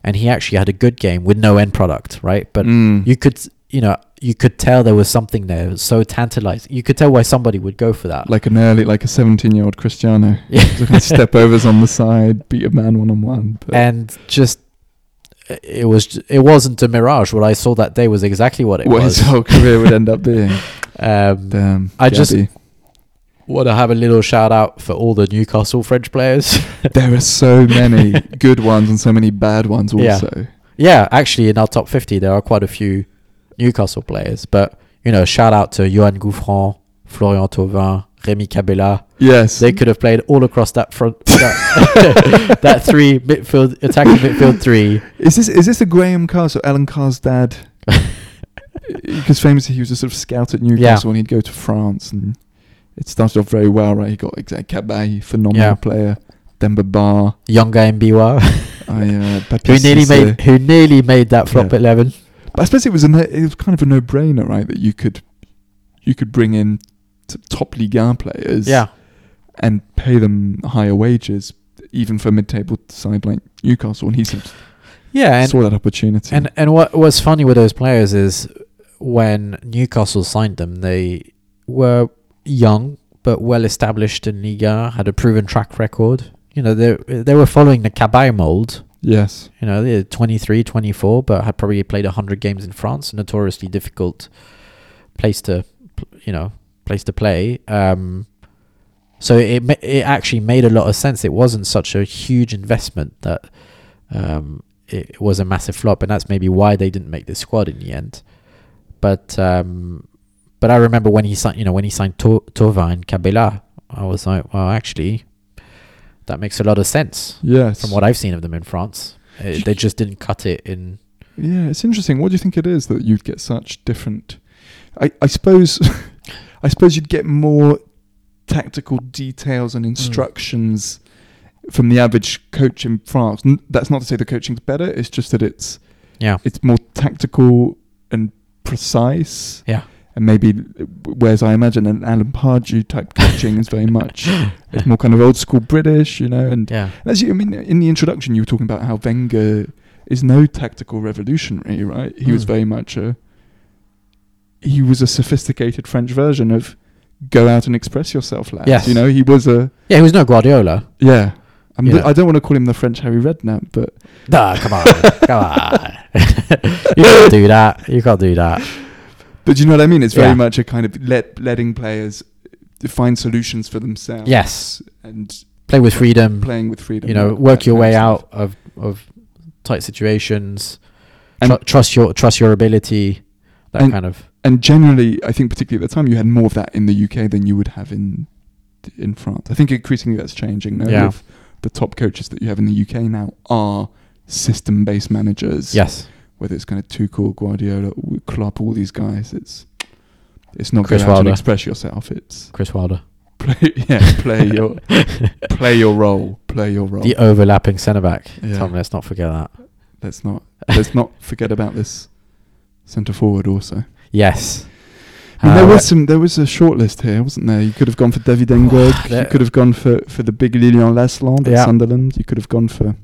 and he actually had a good game with no end product, right? But Mm. you could, you know, you could tell there was something there. It was so tantalizing. You could tell why somebody would go for that. like an early, like a 17 year old Cristiano. Yeah. Just step overs on the side, beat a man one on one. and just it was it wasn't a mirage. What I saw that day was exactly what it what was. his whole career would end up being. Um, Damn. I just- Gabby. want to have a little shout out for all the Newcastle French players. there are so many good ones and so many bad ones Yeah. also. Yeah, actually, in our top 50, there are quite a few Newcastle players. But, you know, shout out to Yoan Gouffran, Florian Thauvin, Remy Cabella. Yes. They could have played all across that front, that, that three midfield, attacking midfield three. Is this is this a Graham Carr, so Alan Carr's dad? Because famously he was a sort of scout at Newcastle and he'd go to France and it started off very well, right? He got exact Cabaye, phenomenal Yeah. player. Demba Ba, Younger Mbiwa, I, uh, who nearly made who nearly made that flop Yeah. 11. But I suppose it was a no, it was kind of a no-brainer, right? That you could you could bring in top Ligue 1 players, Yeah. and pay them higher wages, even for mid-table side like Newcastle, and he of Yeah. And, saw that opportunity. And and what was funny with those players is when Newcastle signed them, they were young but well established in Liga, had a proven track record. You know, they they were following the Cabaye mold. Yes, You know, they're 23, 24, but had probably played 100 games in France, notoriously difficult place to, you know, place to play. Um, so it it actually made a lot of sense. It wasn't such a huge investment that um, it was a massive flop, and that's maybe why they didn't make the squad in the end. But um, but I remember when he signed, you know, when he signed to- Thauvin and Cabella, I was like, well, actually, that makes a lot of sense yes. from what I've seen of them in France. Uh, they just didn't cut it in. Yeah, it's interesting. What do you think it is that you'd get such different? I, I suppose, I suppose you'd get more tactical details and instructions from the average coach in France. N- That's not to say the coaching's better. It's just that it's Yeah. it's more tactical and precise. Yeah. And maybe, whereas I imagine an Alan Pardew type coaching is very much, it's more kind of old school British, you know. And Yeah. as you, I mean, in the introduction, you were talking about how Wenger is no tactical revolutionary, right? He was Mm. very much a. He was a sophisticated French version of "go out and express yourself, lads." Yes. You know, he was a Yeah, he was no Guardiola. yeah. I'm Yeah. I don't want to call him the French Harry Redknapp, but Nah, come on, come on. you can't do that. You can't do that. But you know what I mean. It's very Yeah. much a kind of let letting players find solutions for themselves. Yes. and Play with freedom. playing with freedom. You know, work your way out of of tight situations. And- Tru- trust your trust your ability. That And- kind of. and generally, I think particularly at the time, you had more of that in the UK than you would have in in France. I think increasingly that's changing. Now, Yeah. the top coaches that you have in the UK now are system-based managers. Yes. Whether it's kind of Tuchel, Guardiola, Klopp, all these guys. It's it's not Chris go out and Wilder. express yourself. It's Chris Wilder. play, yeah, play your play your role, play your role. The overlapping centre back. Yeah. Tom, let's not forget that. Let's not let's not forget about this centre forward also. Yes. I mean, there Uh, was some. There was a short list here, wasn't there? You could have gone for David Ngog. you could have gone for for the big Lilian Laslandes at Yeah. Sunderland. You could have gone for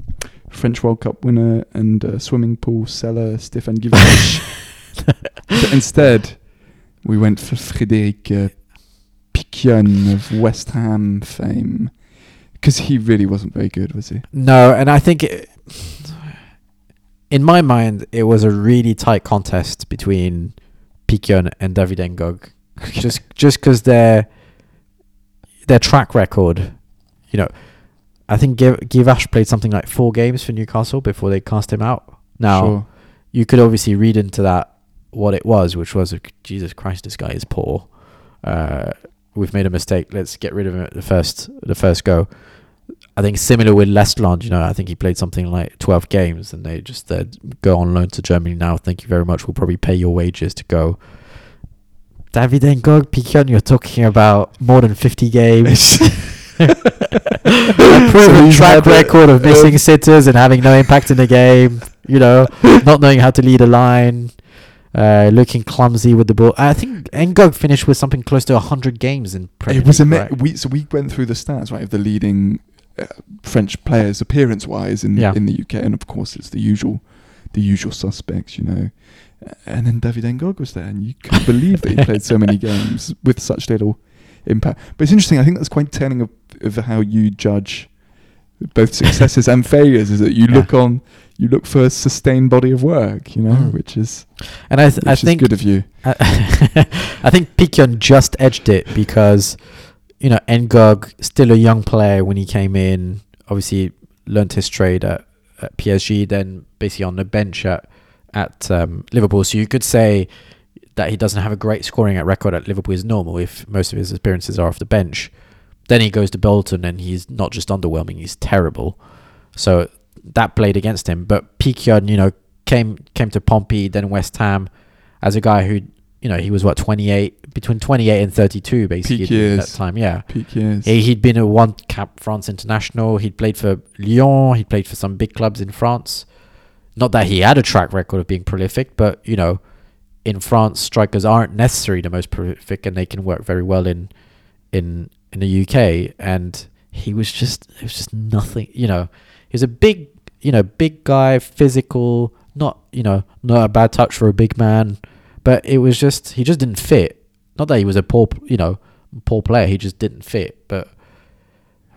French World Cup winner and uh, swimming pool seller Stefan but instead, we went for Frédéric uh, Piquionne of West Ham fame because he really wasn't very good, was he? No, and I think it, in my mind it was a really tight contest between Piquionne and David Ngog. just just because their their track record, you know, I think Giv- Guivarc'h played something like four games for Newcastle before they cast him out. Now Sure. you could obviously read into that what it was, which was Jesus Christ, this guy is poor. Uh, we've made a mistake. Let's get rid of him at the first the first go. I think similar with Laslandes, you know, I think he played something like 12 games and they just said, go on loan to Germany now. Thank you very much. We'll probably pay your wages to go. David Ngog, Piquionne, you're talking about more than 50 games. a So proven he's track record of missing sitters and having no impact in the game. You know, not knowing how to lead a line, uh, looking clumsy with the ball. I think Ngog finished with something close to 100 games in Premier It was a League, right? we so we went through the stats right of the leading uh, French players appearance wise in Yeah. in the UK, and of course it's the usual the usual suspects, you know. And then David Ngog was there, and you couldn't believe that he played so many games with such little impact. But it's interesting. I think that's quite telling of, of how you judge both successes and failures. Is that you Yeah. look on, you look for a sustained body of work, you know, Mm. which is And I, th- I think good of you. I, I think Piquionne just edged it because, you know, Ngog, still a young player when he came in, obviously learnt his trade at, at PSG, then basically on the bench at, at um, Liverpool. So you could say that he doesn't have a great scoring at record at Liverpool is normal if most of his appearances are off the bench. Then he goes to Bolton and he's not just underwhelming, he's terrible. So that played against him. But Piquionne, you know, came came to Pompey, then West Ham, as a guy who, you know, he was what twenty eight, between twenty eight and thirty two, basically Peak at that time. Yeah, Peak years. he, he'd been a one cap France international. He'd played for Lyon. He'd played for some big clubs in France. Not that he had a track record of being prolific, but you know, in France, strikers aren't necessarily the most prolific, and they can work very well in in in the UK. And he was just it was just nothing. You know, he was a big you know big guy, physical. Not you know not a bad touch for a big man, but it was just he just didn't fit. Not that he was a poor you know poor player. He just didn't fit. But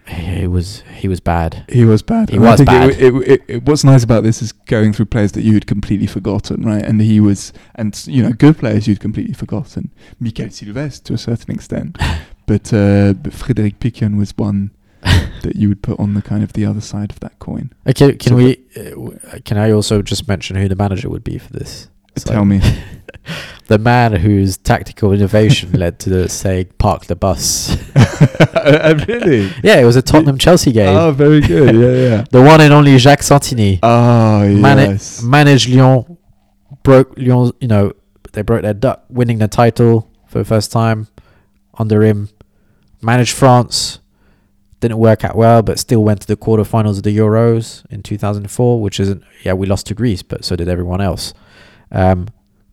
he was he was bad. He was bad. He And was bad. It, it, it, what's nice about this is going through players that you had completely forgotten, right? And he was, and you know, good players you'd completely forgotten. Michael Silvestre to a certain extent, but uh, but Frédéric Piquionne was one that you would put on the kind of the other side of that coin. Okay, can So we? Uh, can I also just mention who the manager would be for this? So- Tell me, the man whose tactical innovation led to the saying "park the bus." Uh, really? yeah, it was a Tottenham Chelsea game. Oh, very good. Yeah, yeah. the one and only Jacques Santini Oh, Mani- yes. managed Lyon, broke Lyon. You know, they broke their duck, winning the title for the first time under him. Managed France, didn't work out well, but still went to the quarterfinals of the Euros in 2004, which isn't. Yeah, we lost to Greece, but so did everyone else. Um,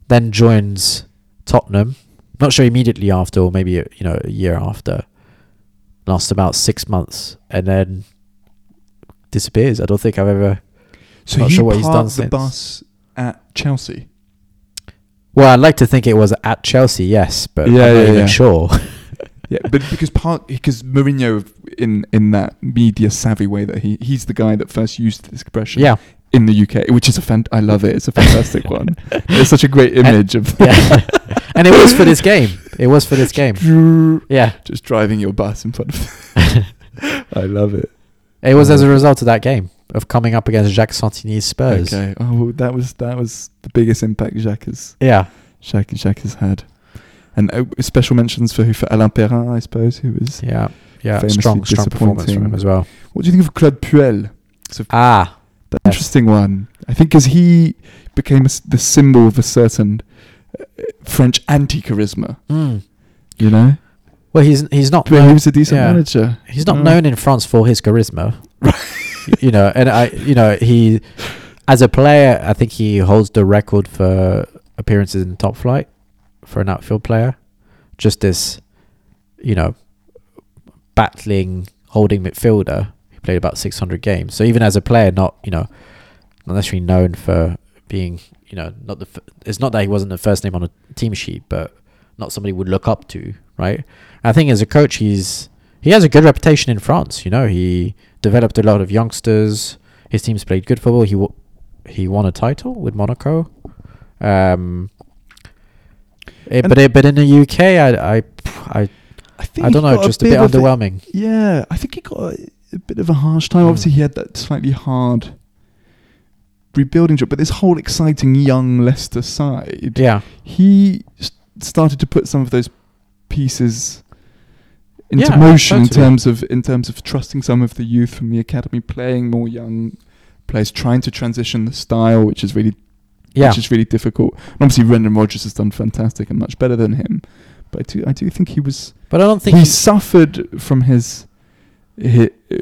then joins Tottenham. Not sure immediately after, or maybe you know a year after. Lasts about six months and then disappears. I don't think I've ever. So Not sure what he's done the since. bus at Chelsea. Well, I'd like to think it was at Chelsea, yes, but Yeah, I'm not yeah, even yeah. sure. Yeah, but because Park, because Mourinho, in in that media savvy way that he he's the guy that first used this expression. yeah, in the UK, which is a fan. I love it. It's a fantastic one. It's such a great image of yeah, and it was for this game. It was for this game. Yeah, just driving your bus in front of. I love it. it was as a result of that game of coming up against Jacques Santini's Spurs. Okay. Oh, that was that was the biggest impact Jacques has Yeah, Jacques, Jacques has had, and uh, special mentions for who for Alain Perrin, I suppose, who was. yeah, yeah. Strong, strong performance from him as well. What do you think of Claude Puel? Ah, Interesting one. I think because he became a the symbol of a certain uh, French anti-charisma. mm. You know, well, he's he's not he was a decent yeah. manager. he's not Mm. known in France for his charisma. you know, and I, you know, he as a player, I think he holds the record for appearances in top flight. for an outfield player. Just this, you know, battling holding midfielder. He played about 600 games. So even as a player, not you know, not necessarily known for being you know not the. F- it's not that he wasn't the first name on a team sheet, but not somebody would look up to, right? I think as a coach, he's he has a good reputation in France. You know, he developed a lot of youngsters. His teams played good football. He w- he won a title with Monaco. Um, eh, And- but it, but in the UK, I I I, I think I don't know, just a bit underwhelming. Yeah, I think he got a, bit of a harsh time. Mm. Obviously, he had that slightly hard rebuilding job, but this whole exciting young Leicester side, Yeah, he started to put some of those pieces into Yeah, motion in terms of in terms of trusting some of the youth from the academy, playing more young players, trying to transition the style, which is really yeah. which is really difficult. And obviously, Brendan Rodgers has done fantastic and much better than him. But I do, I do think he was But I don't think he he- suffered from his, his uh,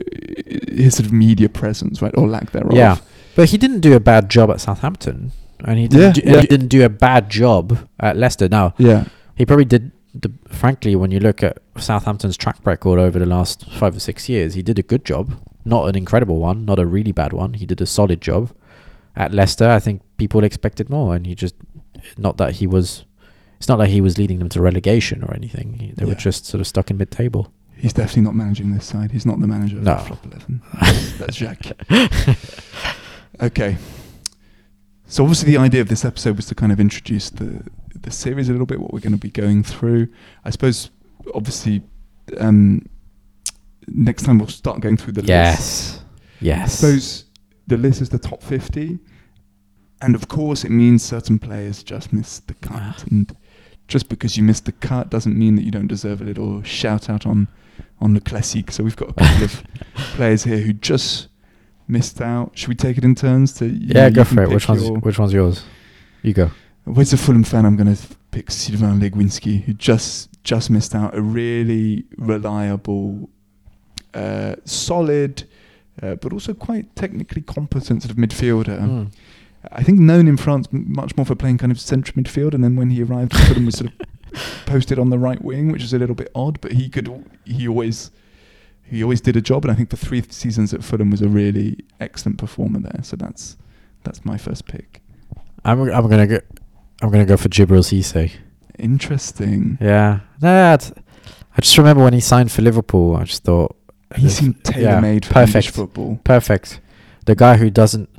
his sort of media presence, right, or lack thereof. Yeah, but he didn't do a bad job at Southampton, and he didn't. Yeah, do, yeah. He didn't do a bad job at Leicester. Now yeah, he probably did. The, frankly, when you look at Southampton's track record over the last five or six years, he did a good job. Not an incredible one, not a really bad one. He did a solid job. At Leicester, I think people expected more, and he just not that he was. It's not like he was leading them to relegation or anything. He, they were just sort of stuck in mid-table. He's definitely not managing this side. He's not the manager of No. the flop eleven. That's Jacques. okay. So obviously the idea of this episode was to kind of introduce the the series a little bit, what we're going to be going through. I suppose, obviously, um, next time we'll start going through the list. Yes. Yes. I suppose the list is the top 50. And of course, it means certain players just missed the cut. Ah. And just because you missed the cut doesn't mean that you don't deserve a little shout out on, on the Classique. So we've got a couple of players here who just missed out. Should we take it in turns? To yeah, go for it. Which one's which one's yours? You go. As a Fulham fan, I'm going to pick Sylvain Legwinski, who just just missed out. A really reliable, uh, solid, uh, but also quite technically competent sort of midfielder. Mm. I think known in France m- much more for playing kind of central midfield, and then when he arrived, Fulham was sort of posted on the right wing, which is a little bit odd. But he could, he always, he always did a job, and I think for three seasons at Fulham was a really excellent performer there. So that's that's my first pick. I'm I'm gonna go. I'm gonna go for Djibril Cisse. Interesting. Yeah. No, that's- I just remember when he signed for Liverpool. I just thought He seemed yeah, tailor made for English perfect. football. perfect. The guy who doesn't,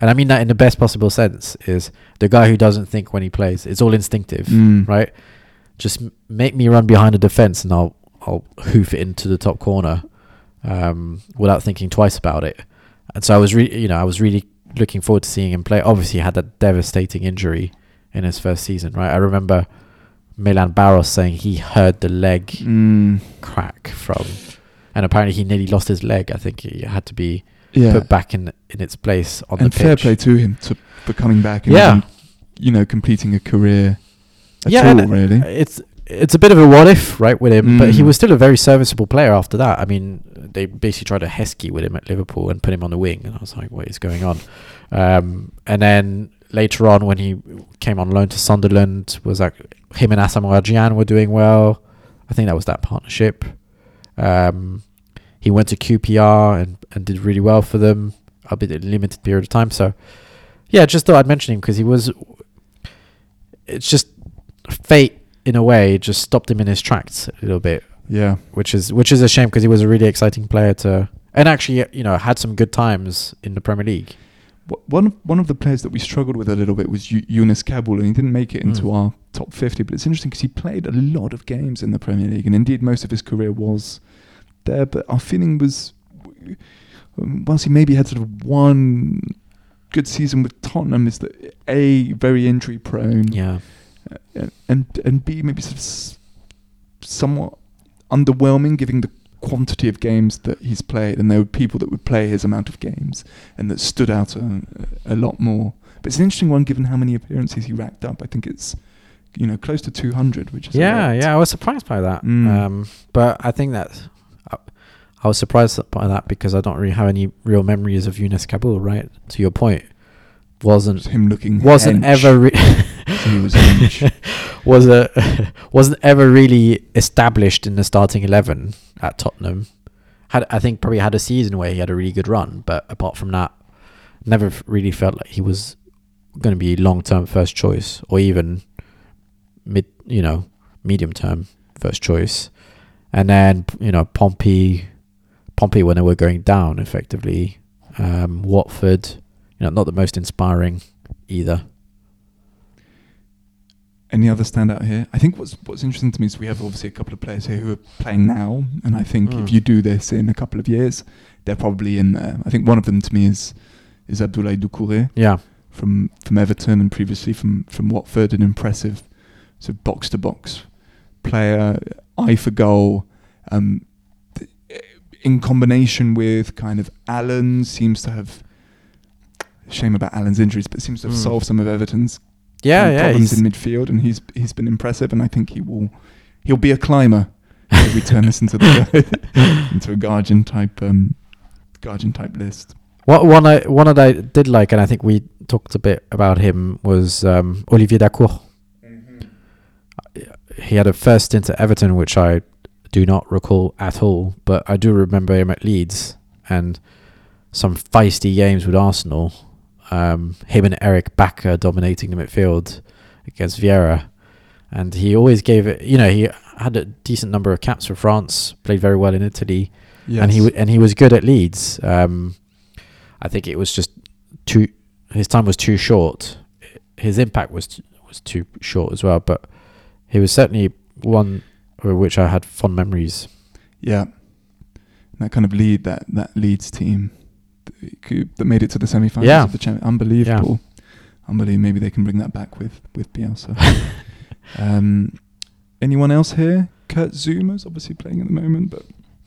and I mean that in the best possible sense, is the guy who doesn't think when he plays. It's all instinctive, Mm. right? Just make me run behind a defense, and I'll I'll hoof it into the top corner, um, without thinking twice about it. And so I was really, you know, I was really looking forward to seeing him play. Obviously, he had that devastating injury in his first season, right? I remember Milan Baros saying he heard the leg Mm. crack from, and apparently he nearly lost his leg. I think he had to be Yeah. put back in in its place on and the fair play to him to for coming back and Yeah. you know completing a career at Yeah, all really. It's it's a bit of a what if, right, with him, but he Mm. was still a very serviceable player after that. I mean, they basically tried a Heskey with him at Liverpool and put him on the wing, and I was like, what is going on? Um, and then later on, when he came on loan to Sunderland, was like him and Asamoah Gyan were doing well. I think that was that partnership. Um, he went to QPR and, and did really well for them, albeit a limited period of time. So, yeah, just thought I'd mention him because he was. It's just fate in a way just stopped him in his tracks a little bit, yeah. which is which is a shame because he was a really exciting player to and actually you know had some good times in the Premier League. One of, one of the players that we struggled with a little bit was Eu- Younes Kaboul, and he didn't make it into Mm. our top 50. But it's interesting because he played a lot of games in the Premier League, and indeed most of his career was there. But our feeling was, um, whilst he maybe had sort of one good season with Tottenham, is that A, very injury prone, Yeah, and, and B, maybe sort of somewhat underwhelming given the quantity of games that he's played, and there were people that would play his amount of games and that stood out a, a lot more. But it's an interesting one given how many appearances he racked up. I think it's you know close to 200, which is yeah, yeah. I was surprised by that. Mm. Um, but I think that I, I was surprised by that because I don't really have any real memories of Younes Kaboul. Right to your point, wasn't Just him looking wasn't hench. ever re- he was huge. was a wasn't ever really established in the starting eleven at Tottenham. Had I think probably had a season where he had a really good run, but apart from that, never really felt like he was going to be long term first choice or even mid, you know, medium term first choice. And then you know Pompey, Pompey when they were going down effectively. Um, Watford, you know, not the most inspiring either. Any other standout here? I think what's what's interesting to me is we have obviously a couple of players here who are playing now, and I think Mm. if you do this in a couple of years, they're probably in there. I think one of them to me is is Abdoulaye Doucouré Yeah, from from Everton and previously from from Watford, an impressive sort of box to box player, eye for goal. Um, th- in combination with kind of Allan, seems to have shame about Allan's injuries, but seems to have Mm. solved some of Everton's yeah, yeah. problems he's- in midfield, and he's he's been impressive, and I think he will he'll be a climber. if we turn this into the into a Guardian type um, Guardian type list. What one I one that I did like, and I think we talked a bit about him was um, Olivier Dacourt. He had a first stint at Everton, which I do not recall at all, but I do remember him at Leeds and some feisty games with Arsenal. Um, him and Eirik Bakke dominating the midfield against Vieira, and he always gave it. You know, he had a decent number of caps for France, played very well in Italy Yes. and he w- and he was good at Leeds. Um, I think it was just too his time was too short. His impact was t- was too short as well, but he was certainly one of which I had fond memories. Yeah, that kind of lead that that Leeds team that made it to the semi-finals Yeah. of the Champions. Unbelievable, unbelievable. Maybe they can bring that back with with Bielsa. um, anyone else here? Kurt Zouma's obviously playing at the moment, but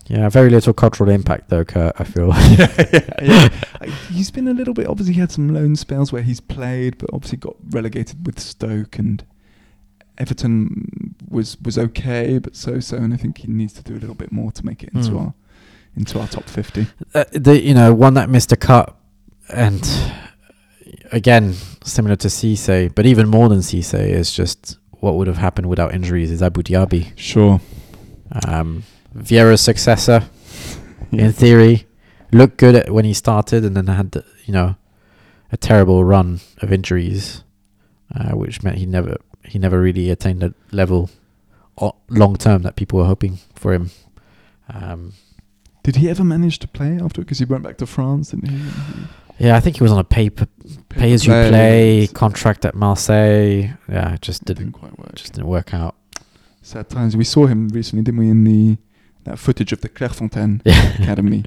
Yeah, very little cultural impact though, Kurt. I feel. yeah, yeah, yeah. He's been a little bit. Obviously, he had some loan spells where he's played, but obviously got relegated with Stoke and Everton was was okay, but so so. And I think he needs to do a little bit more to make it into Hmm. our into our top fifty. uh, the you know one that missed a cut, and again similar to Cisse, but even more than Cisse is just what would have happened without injuries is Abou Diaby. Sure. Um, Vieira's successor, Yeah. in theory, looked good at when he started, and then had the, you know a terrible run of injuries, uh, which meant he never he never really attained the level long term that people were hoping for him. Um, Did he ever manage to play after? Because he went back to France, didn't he? yeah, I think he was on a pay per, pay as you play contract at Marseille. Yeah, it just Didn't didn't quite work. just didn't work out. Sad times. We saw him recently, didn't we? In the that footage of the Clairefontaine. Academy,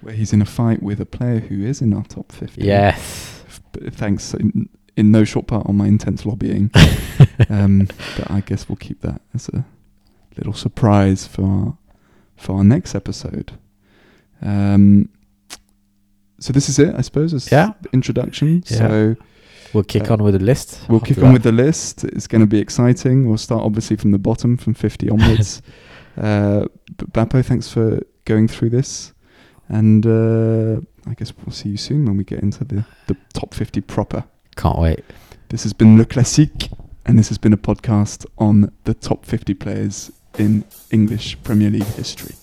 where he's in a fight with a player who is in our top fifty. Yes. Thanks in, in no short part on my intense lobbying. um, but I guess we'll keep that as a little surprise for our, for our next episode. Um, so this is it, I suppose. As Yeah. introduction. Yeah. So We'll kick Uh, on with the list. we'll kick on with the list. It's going to be exciting. We'll start obviously from the bottom, from 50 onwards. uh, Bappo, thanks for going through this. And uh, I guess we'll see you soon when we get into the, the top 50 proper. Can't wait. This has been Le Classique, and this has been a podcast on the top 50 players in English Premier League history.